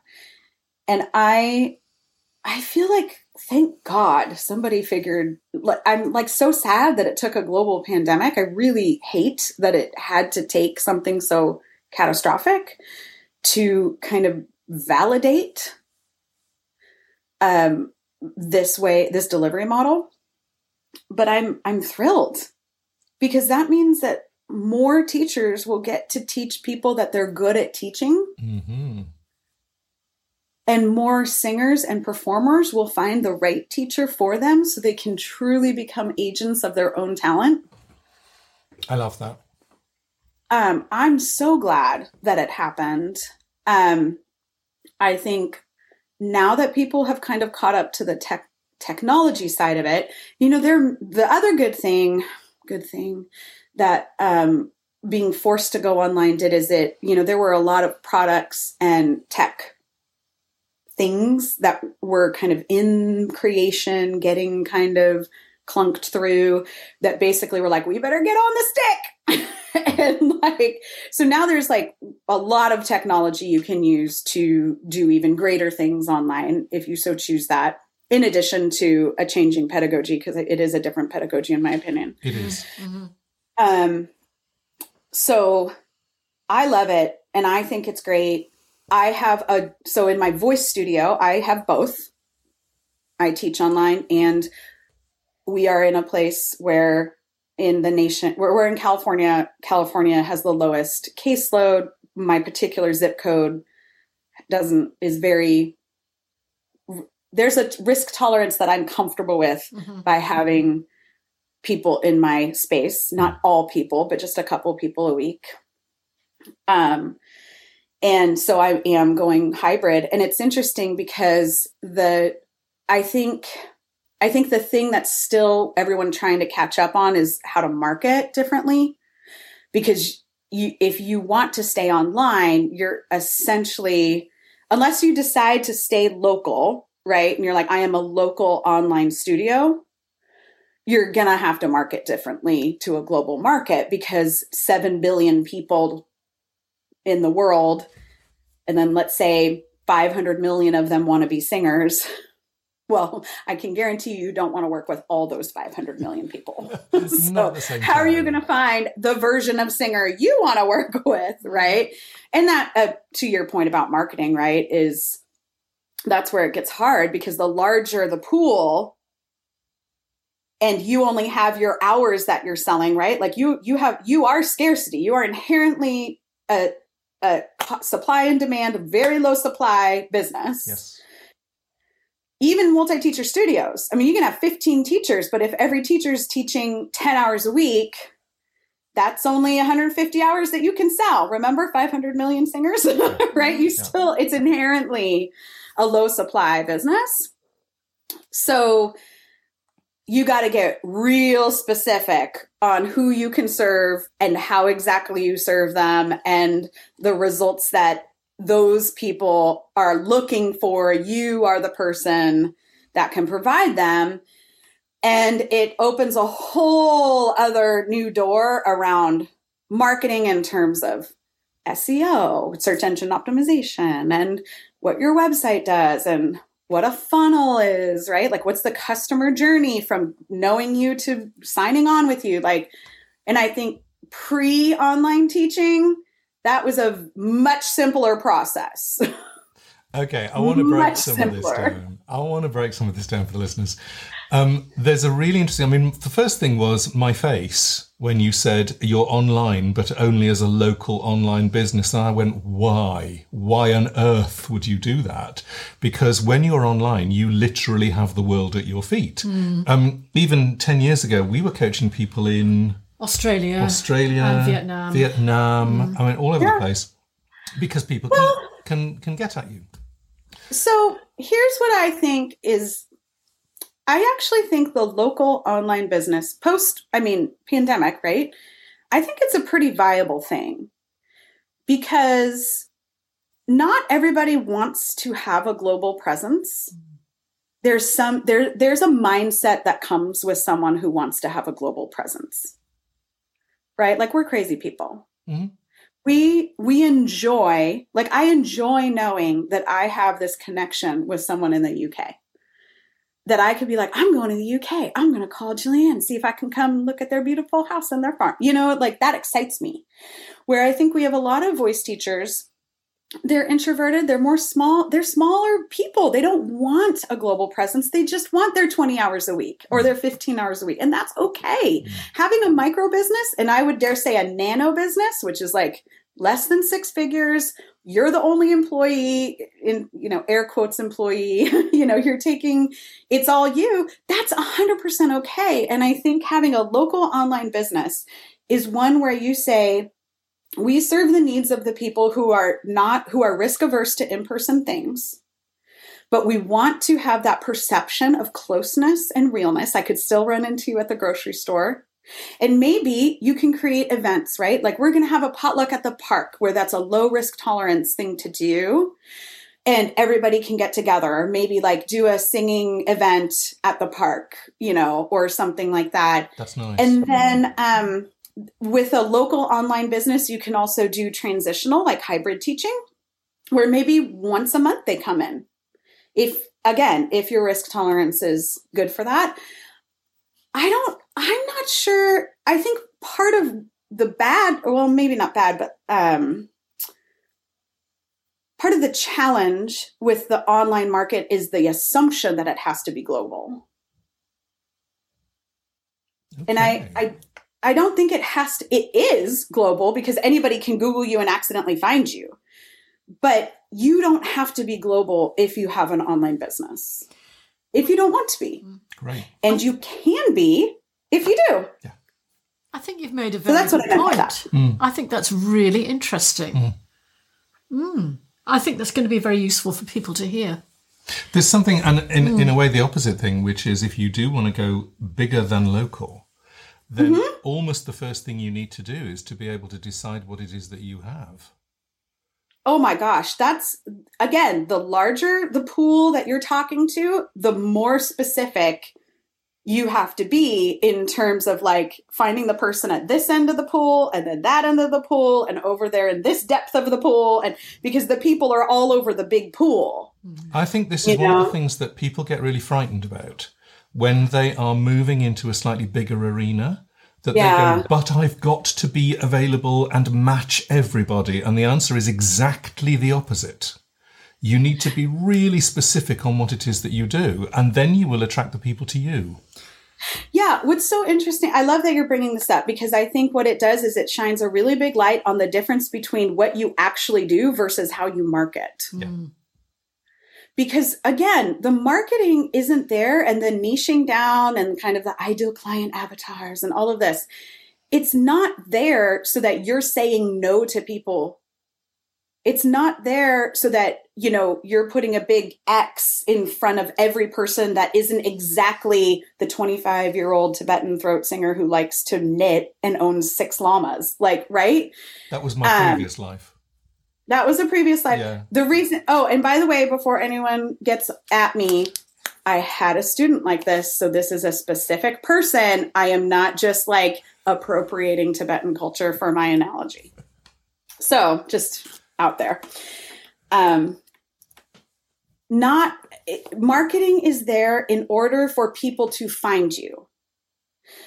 And i i feel like thank god somebody figured i'm like so sad that it took a global pandemic. I really hate that it had to take something so catastrophic to kind of validate um, this way this delivery model. But i'm i'm thrilled because that means that more teachers will get to teach people that they're good at teaching. Mm-hmm. And more singers and performers will find the right teacher for them so they can truly become agents of their own talent. I love that. Um, I'm so glad that it happened. Um, I think now that people have kind of caught up to the tech technology side of it, you know, they're the other good thing, good thing that um, being forced to go online did is it, you know, there were a lot of products and tech things that were kind of in creation, getting kind of clunked through that basically were like, we better get on the stick. and like, so now there's like a lot of technology you can use to do even greater things online if you so choose that. In addition to a changing pedagogy, because it is a different pedagogy, in my opinion. It is. Mm-hmm. Um, so I love it and I think it's great. I have a, so in my voice studio, I have both. I teach online and we are in a place where in the nation, where we're in California, California has the lowest caseload. My particular zip code doesn't, is very, there's a risk tolerance that I'm comfortable with mm-hmm. by having people in my space, not all people, but just a couple people a week. Um, and so I am going hybrid. And it's interesting because the I think I think the thing that's still everyone trying to catch up on is how to market differently. Because you if you want to stay online, you're essentially unless you decide to stay local, right? And you're like, I am a local online studio, you're going to have to market differently to a global market because 7 billion people in the world and then let's say 500 million of them want to be singers well i can guarantee you you don't want to work with all those 500 million people. So how are you going to find the version of singer you want to work with right? And that uh, to your point about marketing right is that's where it gets hard because the larger the pool and you only have your hours that you're selling right? Like you you have you are scarcity. You are inherently a, a supply and demand very low supply business. Yes. Even multi-teacher studios. I mean you can have 15 teachers but if every teacher is teaching 10 hours a week that's only 150 hours that you can sell. Remember 500 million singers? Right? You still it's inherently a low supply business. So you got to get real specific on who you can serve and how exactly you serve them and the results that those people are looking for. You are the person that can provide them. And it opens a whole other new door around marketing in terms of SEO, search engine optimization, and what your website does, and what a funnel is, right? Like, what's the customer journey from knowing you to signing on with you? Like, and I think pre online teaching, that was a much simpler process. Okay, I want to break much some simpler. of this down. I want to break some of this down for the listeners. Um, there's a really interesting. I mean, the first thing was my face when you said you're online, but only as a local online business. And I went, why? Why on earth would you do that? Because when you're online, you literally have the world at your feet. Mm. Um, even 10 years ago, we were coaching people in Australia, Australia, and Vietnam, Vietnam. Mm. I mean, all over yeah. the place because people well, can, can, can get at you. So here's what I think is I actually think the local online business post, I mean, pandemic, right? I think it's a pretty viable thing because not everybody wants to have a global presence. There's some there there's a mindset that comes with someone who wants to have a global presence. Right? Like we're crazy people. Mm-hmm. We we enjoy like I enjoy knowing that I have this connection with someone in the UK that I could be like, I'm going to the UK. I'm going to call Julianne, see if I can come look at their beautiful house and their farm. You know, like that excites me. Where I think we have a lot of voice teachers, they're introverted, they're more small, they're smaller people. They don't want a global presence. They just want their 20 hours a week or their 15 hours a week. And that's okay. Mm-hmm. Having a micro business, and I would dare say a nano business, which is like less than six figures you're the only employee in you know air quotes employee you know you're taking it's all you that's 100% okay. And i think having a local online business is one where you say we serve the needs of the people who are not who are risk averse to in-person things but we want to have that perception of closeness and realness. I could still run into you at the grocery store and maybe you can create events, right? Like we're going to have a potluck at the park where that's a low risk tolerance thing to do. And everybody can get together, or maybe like do a singing event at the park, you know, or something like that. That's nice. And then um, with a local online business, you can also do transitional, like hybrid teaching, where maybe once a month they come in. If, again, if your risk tolerance is good for that. I don't I'm not sure. I think part of the bad, well, maybe not bad, but um, part of the challenge with the online market is the assumption that it has to be global. Okay. And I, I, I don't think it has to. It is global because anybody can Google you and accidentally find you, but you don't have to be global if you have an online business. If you don't want to be, right, and you can be if you do. Yeah. I think you've made a very so that's good what I point. I, mm. I think that's really interesting. Mm. Mm. I think that's going to be very useful for people to hear. There's something, and in, in a way, the opposite thing, which is if you do want to go bigger than local, then Mm-hmm. almost the first thing you need to do is to be able to decide what it is that you have. Oh my gosh, that's again, the larger the pool that you're talking to, the more specific you have to be in terms of like finding the person at this end of the pool and then that end of the pool and over there in this depth of the pool and because the people are all over the big pool. I think this is You one of the things that people get really frightened about when they are moving into a slightly bigger arena. That they go, but I've got to be available and match everybody. And the answer is exactly the opposite. You need to be really specific on what it is that you do, and then you will attract the people to you. Yeah, what's so interesting, I love that you're bringing this up because I think what it does is it shines a really big light on the difference between what you actually do versus how you market. Mm. Because again, the marketing isn't there and the niching down and kind of the ideal client avatars and all of this. It's not there so that you're saying no to people. It's not there so that, you know, you're putting a big X in front of every person that isn't exactly the 25 year old Tibetan throat singer who likes to knit and owns six llamas. Like, right? That was my Um, previous life. That was a previous life. Yeah. The reason, oh, and by the way, before anyone gets at me, I had a student like this. So this is a specific person. I am not just like appropriating Tibetan culture for my analogy. So just out there. Um, not marketing is there in order for people to find you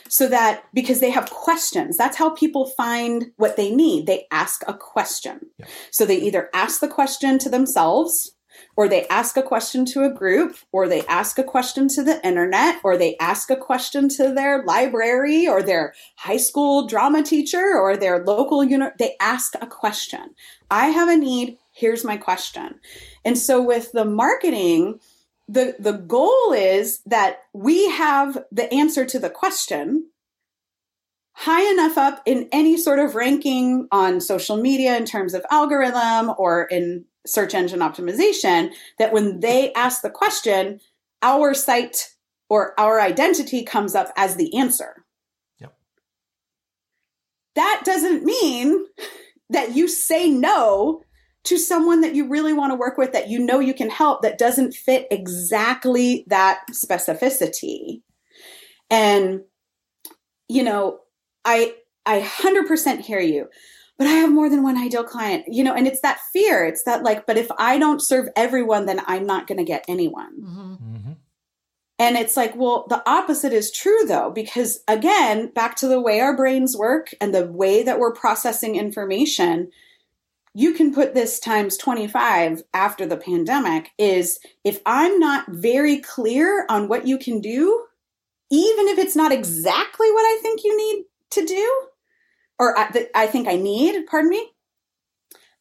so that because they have questions that's how people find what they need they ask a question Yeah. so they either ask the question to themselves or they ask a question to a group or they ask a question to the internet or they ask a question to their library or their high school drama teacher or their local unit they ask a question. I have a need here's my question. And so with the marketing the the goal is that we have the answer to the question high enough up in any sort of ranking on social media in terms of algorithm or in search engine optimization that when they ask the question our site or our identity comes up as the answer Yep. that doesn't mean that you say no to someone that you really want to work with that you know you can help that doesn't fit exactly that specificity and you know i i 100% hear you but i have more than one ideal client you know and it's that fear it's that like but if i don't serve everyone then i'm not going to get anyone. Hmm hmm and it's like, well, the opposite is true though, because again, back to the way our brains work and the way that we're processing information, you can put this times 25 after the pandemic is if I'm not very clear on what you can do, even if it's not exactly what I think you need to do, or I, that I think I need, pardon me,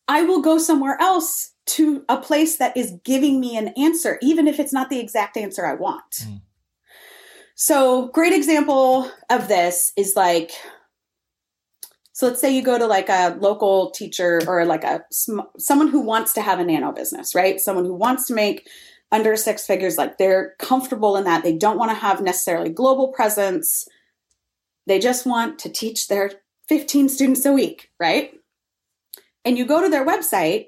I will go somewhere else to a place that is giving me an answer, even if it's not the exact answer I want. Mm. So, great example of this is like, so let's say you go to like a local teacher or like a someone who wants to have a nano business, right? Someone who wants to make under six figures, like they're comfortable in that. They don't want to have necessarily global presence. They just want to teach their 15 students a week, right? And you go to their website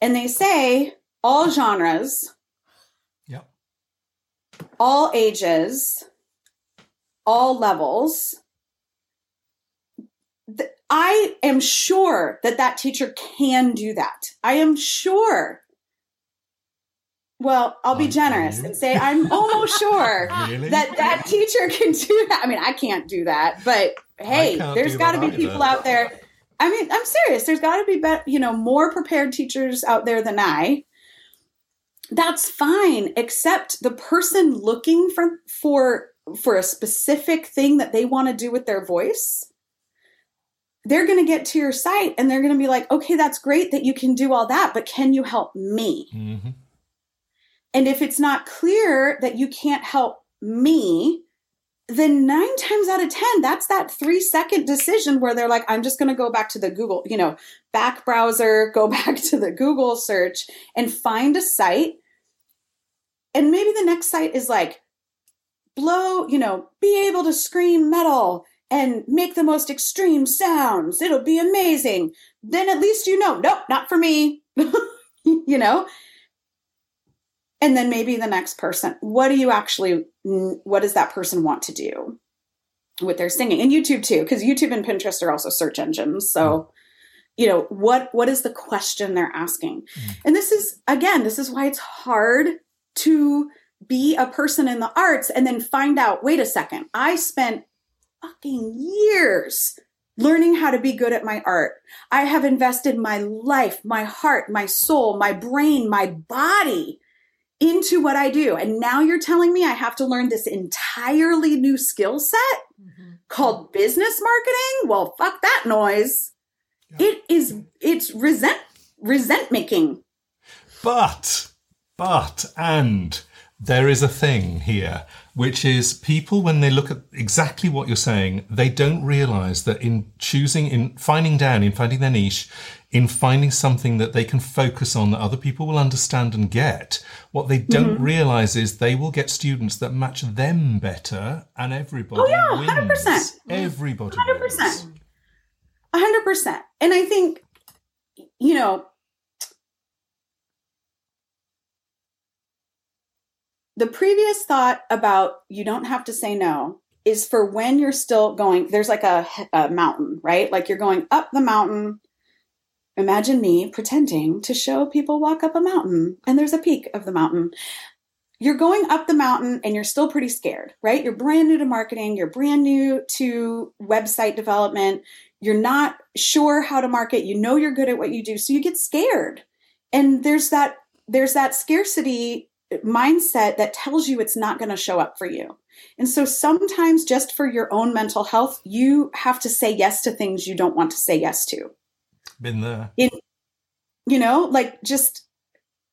and they say all genres, Yep. all ages, all levels. I am sure that that teacher can do that. I am sure. Well, I'll be generous and say I'm almost sure Really? that that teacher can do that. I mean, I can't do that, but hey, there's got to be either. people out there. I mean, I'm serious. There's got to be, be, you know, more prepared teachers out there than I. That's fine, except the person looking for for for a specific thing that they want to do with their voice. They're going to get to your site and they're going to be like, "Okay, that's great that you can do all that, but can you help me?" hmm And if it's not clear that you can't help me, then nine times out of 10, that's that three second decision where they're like, I'm just going to go back to the Google, you know, back browser, go back to the Google search and find a site. And maybe the next site is like, blow, you know, be able to scream metal and make the most extreme sounds. It'll be amazing. Then at least you know, nope, not for me. you know? And then maybe the next person, what do you actually, what does that person want to do with their singing? And YouTube too, because YouTube and Pinterest are also search engines. So, you know, what what is the question they're asking? Mm. And this is again, this is why it's hard to be a person in the arts and then find out, wait a second, I spent fucking years learning how to be good at my art. I have invested my life, my heart, my soul, my brain, my body into what I do. And now you're telling me I have to learn this entirely new skill set mm-hmm. called business marketing? Well, fuck that noise. Yeah. It is it's resent resent making. But but and there is a thing here, which is people, when they look at exactly what you're saying, they don't realize that in choosing, in finding down, in finding their niche, in finding something that they can focus on that other people will understand and get, what they don't mm-hmm. realize is they will get students that match them better and everybody oh, yeah, 100%. wins. Everybody 100%. Wins. 100%. And I think, you know, the previous thought about you don't have to say no is for when you're still going there's like a, a, mountain right like you're going up the mountain imagine me pretending to show people walk up a mountain and there's a peak of the mountain. You're going up the mountain and you're still pretty scared right? You're brand new to marketing. You're brand new to website development. You're not sure how to market. You know you're good at what you do so you get scared. And there's that there's that scarcity mindset that tells you it's not going to show up for you. And so sometimes, just for your own mental health, you have to say yes to things you don't want to say yes to. Been there. In, you know, like just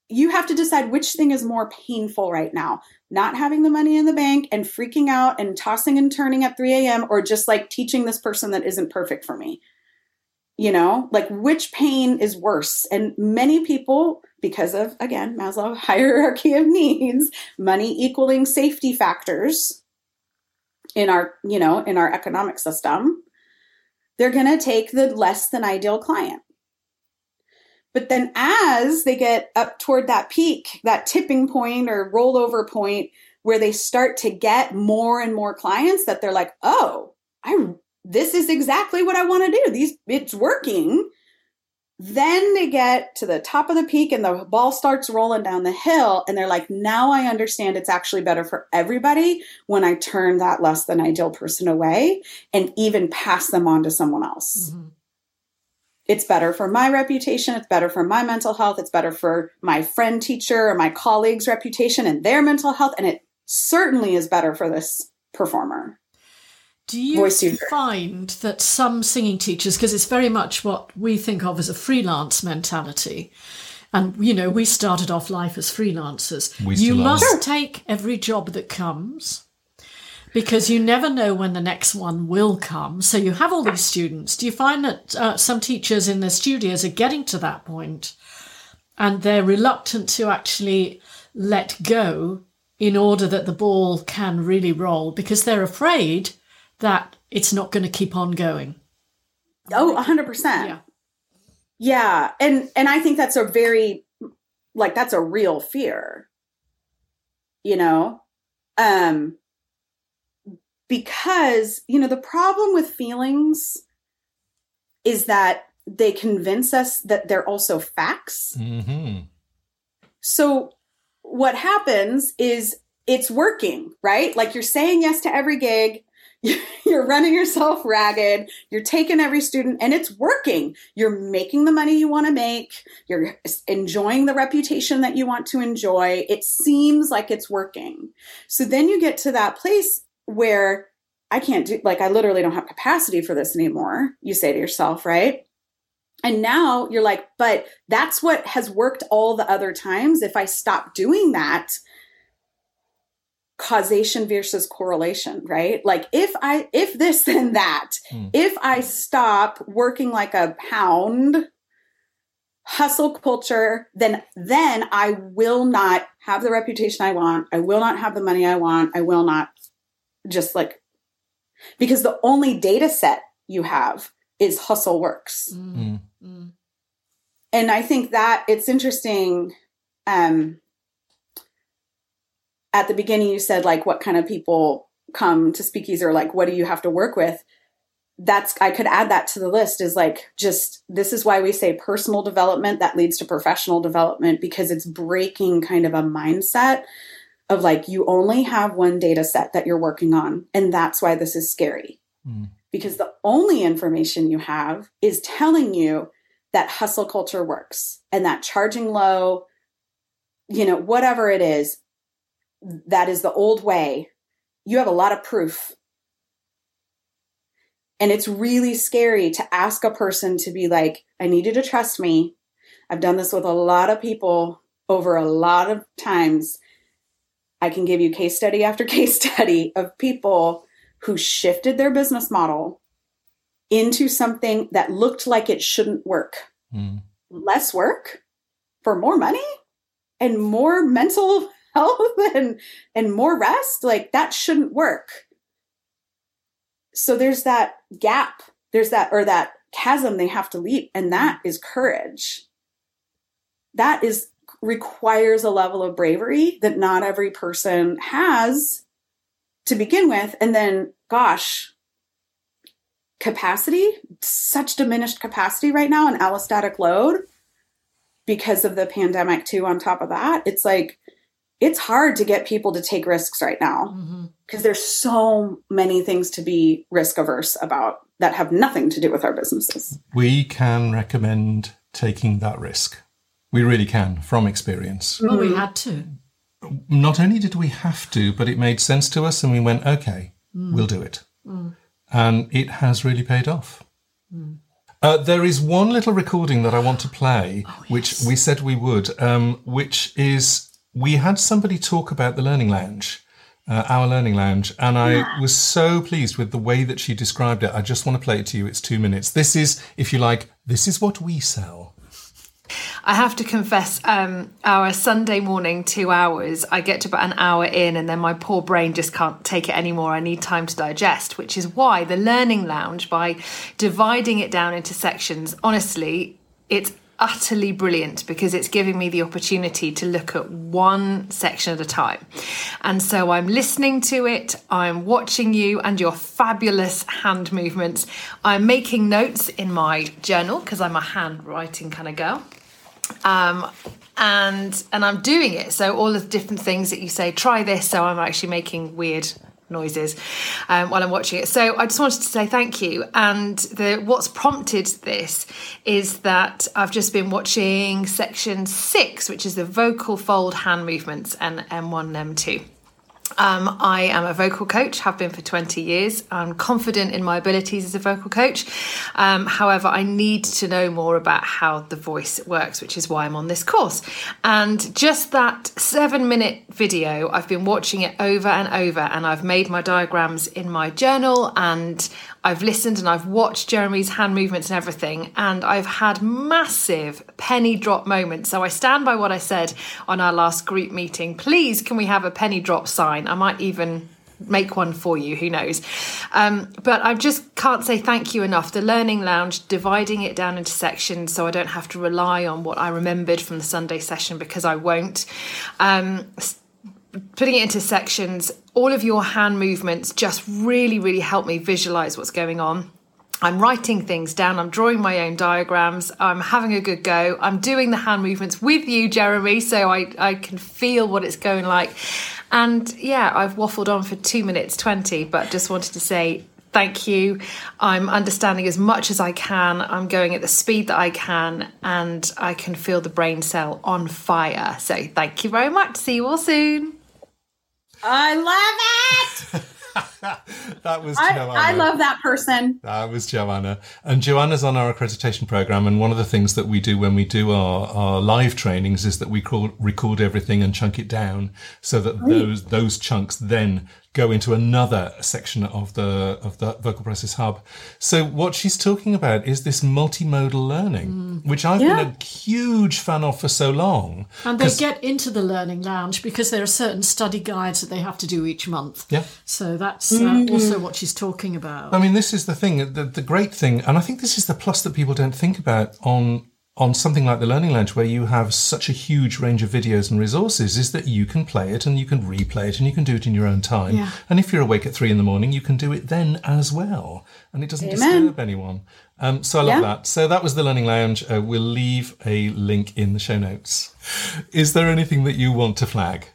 you have to decide which thing is more painful right now not having the money in the bank and freaking out and tossing and turning at 3 a.m., or just like teaching this person that isn't perfect for me. You know, like which pain is worse? And many people because of, again, Maslow hierarchy of needs, money equaling safety factors in our, you know, in our economic system, they're going to take the less than ideal client. But then as they get up toward that peak, that tipping point or rollover point where they start to get more and more clients that they're like, "Oh, I this is exactly what I want to do. These it's working." Then they get to the top of the peak and the ball starts rolling down the hill. And they're like, now I understand it's actually better for everybody when I turn that less than ideal person away and even pass them on to someone else. Mm-hmm. It's better for my reputation. It's better for my mental health. It's better for my friend teacher or my colleague's reputation and their mental health. And it certainly is better for this performer. Do you find that some singing teachers, because it's very much what we think of as a freelance mentality, and you know, we started off life as freelancers. We you must are. take every job that comes because you never know when the next one will come. So you have all these students. Do you find that uh, some teachers in their studios are getting to that point and they're reluctant to actually let go in order that the ball can really roll because they're afraid that it's not going to keep on going. Oh, 100%. Yeah. Yeah, and and I think that's a very like that's a real fear. You know? Um because, you know, the problem with feelings is that they convince us that they're also facts. Mm-hmm. So what happens is it's working, right? Like you're saying yes to every gig, you're running yourself ragged. You're taking every student and it's working. You're making the money you want to make. You're enjoying the reputation that you want to enjoy. It seems like it's working. So then you get to that place where i can't do like i literally don't have capacity for this anymore you say to yourself right? And now you're like but that's what has worked all the other times. If i stop doing that causation versus correlation, right? Like if I if this then that, mm. if I stop working like a hound hustle culture, then then I will not have the reputation I want. I will not have the money I want. I will not just like because the only data set you have is hustle works. Mm. Mm. And I think that it's interesting um at the beginning you said like what kind of people come to speakeasy or like what do you have to work with that's i could add that to the list is like just this is why we say personal development that leads to professional development because it's breaking kind of a mindset of like you only have one data set that you're working on and that's why this is scary mm. because the only information you have is telling you that hustle culture works and that charging low you know whatever it is that is the old way, you have a lot of proof. And it's really scary to ask a person to be like, I need you to trust me. I've done this with a lot of people over a lot of times. I can give you case study after case study of people who shifted their business model into something that looked like it shouldn't work. Mm. Less work for more money and more mental health and and more rest like that shouldn't work. So there's that gap there's that or that chasm they have to leap and that is courage. That is requires a level of bravery that not every person has to begin with and then gosh capacity such diminished capacity right now and allostatic load because of the pandemic too on top of that. It's like it's hard to get people to take risks right now because mm-hmm. there's so many things to be risk averse about that have nothing to do with our businesses. We can recommend taking that risk. We really can from experience. Well, we mm. had to. Not only did we have to, but it made sense to us and we went, okay, mm. we'll do it. Mm. And it has really paid off. Mm. Uh, there is one little recording that I want to play, oh, yes. which we said we would, um, which is we had somebody talk about the Learning Lounge, uh, our Learning Lounge, and I was so pleased with the way that she described it. I just want to play it to you. It's two minutes. This is, if you like, this is what we sell. I have to confess, um, our Sunday morning two hours, I get to about an hour in, and then my poor brain just can't take it anymore. I need time to digest, which is why the Learning Lounge, by dividing it down into sections, honestly, it's utterly brilliant because it's giving me the opportunity to look at one section at a time. And so I'm listening to it, I'm watching you and your fabulous hand movements. I'm making notes in my journal because I'm a handwriting kind of girl. Um, and and I'm doing it. So all the different things that you say, try this. So I'm actually making weird noises um, while I'm watching it. So I just wanted to say thank you. And the what's prompted this is that I've just been watching section six, which is the vocal fold hand movements and M1 and M2. Um, I am a vocal coach, have been for 20 years. I'm confident in my abilities as a vocal coach. Um, however, I need to know more about how the voice works, which is why I'm on this course. And just that seven minute video, I've been watching it over and over, and I've made my diagrams in my journal and I've listened and I've watched Jeremy's hand movements and everything, and I've had massive penny drop moments. So I stand by what I said on our last group meeting. Please, can we have a penny drop sign? I might even make one for you who knows um, but i just can't say thank you enough the learning lounge dividing it down into sections so i don't have to rely on what i remembered from the sunday session because i won't um, putting it into sections, all of your hand movements just really, really help me visualize what's going on. I'm writing things down, I'm drawing my own diagrams, I'm having a good go, I'm doing the hand movements with you, Jeremy, so I, I can feel what it's going like. And yeah, I've waffled on for two minutes 20, but just wanted to say thank you. I'm understanding as much as I can. I'm going at the speed that I can, and I can feel the brain cell on fire. So thank you very much. See you all soon. I love it. that was I, Joanna. I love that person. That was Joanna. And Joanna's on our accreditation program. And one of the things that we do when we do our, our live trainings is that we call, record everything and chunk it down so that those, those chunks then go into another section of the, of the vocal process hub. So what she's talking about is this multimodal learning, which I've Yeah. been a huge fan of for so long. And they get into the learning lounge because there are certain study guides that they have to do each month. Yeah. So that's uh, also what she's talking about. I mean, this is the thing, the, the great thing, and I think this is the plus that people don't think about on on something like the Learning Lounge, where you have such a huge range of videos and resources, is that you can play it and you can replay it and you can do it in your own time. Yeah. And if you're awake at three in the morning, you can do it then as well, and it doesn't Amen. disturb anyone. Um, so I love Yeah. that. So that was the Learning Lounge. Uh, we'll leave a link in the show notes. Is there anything that you want to flag?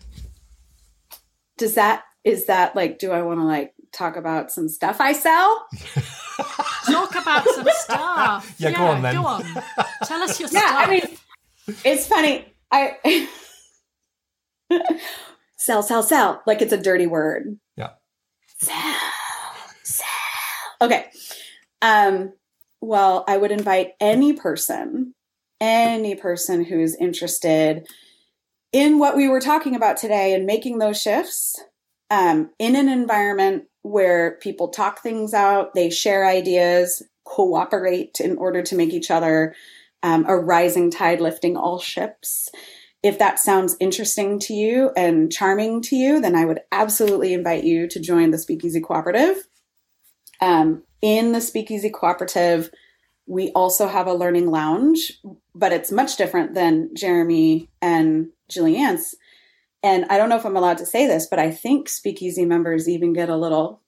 Does that is that like? Do I want to like talk about some stuff I sell? Talk about some stuff. Yeah, go on then. Go on. Tell us your stuff. Yeah, stuff. I mean, it's funny. I sell, sell, sell. Like it's a dirty word. Yeah. Sell, sell. Okay. Um. Well, I would invite any person, any person who's interested in what we were talking about today and making those shifts um, in an environment where people talk things out, they share ideas, cooperate in order to make each other um, a rising tide lifting all ships. If that sounds interesting to you and charming to you, then I would absolutely invite you to join the Speakeasy Cooperative. Um, in the Speakeasy Cooperative, we also have a learning lounge, but it's much different than Jeremy and Gillian's. And I don't know if I'm allowed to say this, but I think Speakeasy members even get a little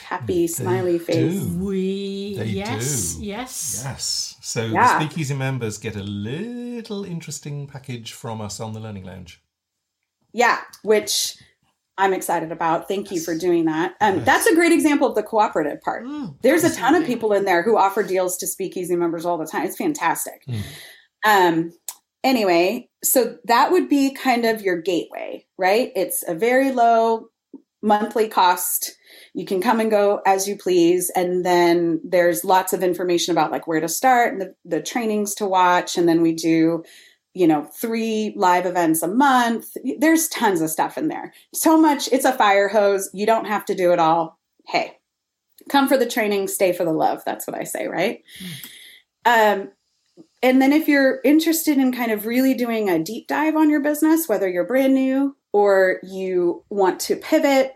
happy, smiley face. do. we They yes, do. yes. Yes. So Yeah. the Speakeasy members get a little interesting package from us on the Learning Lounge. Yeah, which I'm excited about. Thank you for doing that. Um, Yes. That's a great example of the cooperative part. Mm, There's a ton of people in there who offer deals to speakeasy members all the time. It's fantastic. Mm. Um, anyway, so that would be kind of your gateway, right? It's a very low monthly cost. You can come and go as you please. And then there's lots of information about like where to start and the, the trainings to watch. And then we do, you know, three live events a month. There's tons of stuff in there. So much, it's a fire hose. You don't have to do it all. Hey, come for the training, stay for the love. That's what I say, right? Um, and then if you're interested in kind of really doing a deep dive on your business, whether you're brand new or you want to pivot,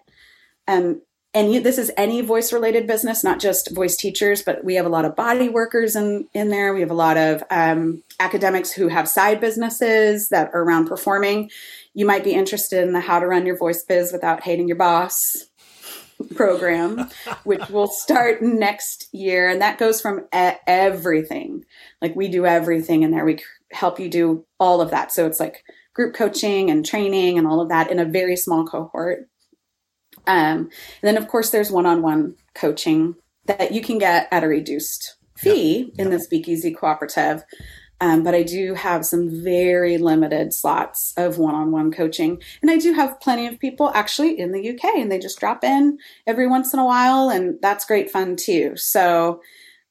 um, and you, this is any voice related business, not just voice teachers, but we have a lot of body workers in, in there. We have a lot of um, academics who have side businesses that are around performing. You might be interested in the How to Run Your Voice Biz Without Hating Your Boss program, which will start next year. And that goes from everything. Like we do everything in there. We help you do all of that. So it's like group coaching and training and all of that in a very small cohort. Um, and then, of course, there's one on one coaching that you can get at a reduced fee in the Speakeasy Cooperative. Um, but I do have some very limited slots of one on one coaching. And I do have plenty of people actually in the UK, and they just drop in every once in a while, and that's great fun too. So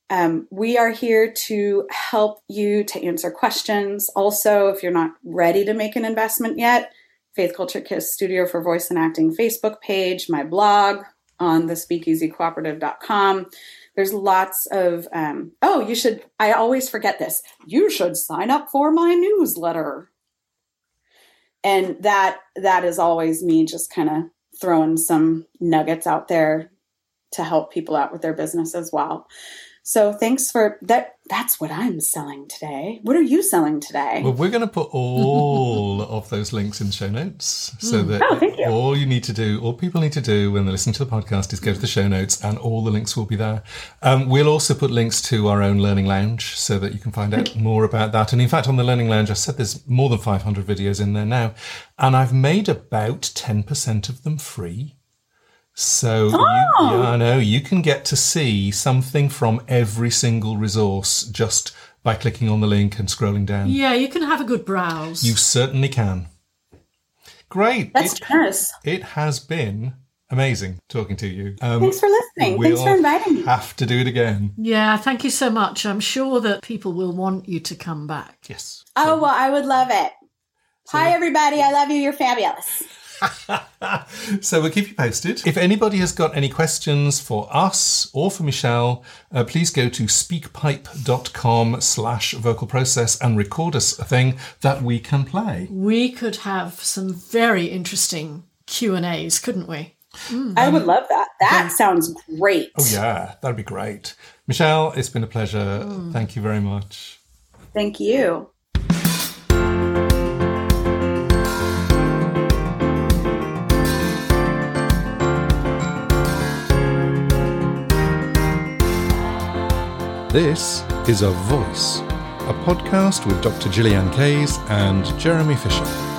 um, we are here to help you to answer questions. Also, if you're not ready to make an investment yet, Faith Culture Kiss Studio for Voice and Acting Facebook page, my blog on the speakeasycooperative.com. There's lots of, um, oh, you should, I always forget this. You should sign up for my newsletter. And that that is always me just kind of throwing some nuggets out there to help people out with their business as well. So thanks for that. That's what I'm selling today. What are you selling today? Well, we're going to put all of those links in the show notes so that Oh, you. all you need to do, all people need to do when they listen to the podcast is go to the show notes and all the links will be there. Um, we'll also put links to our own Learning Lounge so that you can find out more about that. And in fact, on the Learning Lounge, I said there's more than 500 videos in there now, and I've made about 10% of them free. So you, Oh. yeah, I know you can get to see something from every single resource just by clicking on the link and scrolling down. Yeah, you can have a good browse. You certainly can. Great. That's It, generous. it has been amazing talking to you. Um, Thanks for listening. we'll Thanks for inviting me. Have to do it again. Yeah, thank you so much. I'm sure that people will want you to come back. Yes. Oh, well, I would love it. Hi, everybody. I love you. You're fabulous. So we'll keep you posted. If anybody has got any questions for us or for Michelle, uh, please go to speakpipe.com slash vocal process and record us a thing that we can play. We could have some very interesting Q&As, couldn't we? I would love that. That sounds great. Oh yeah, that'd be great. Michelle, it's been a pleasure. Thank you very much. Thank you. This is A Voice, a podcast with Dr. Gillian Kayes and Jeremy Fisher.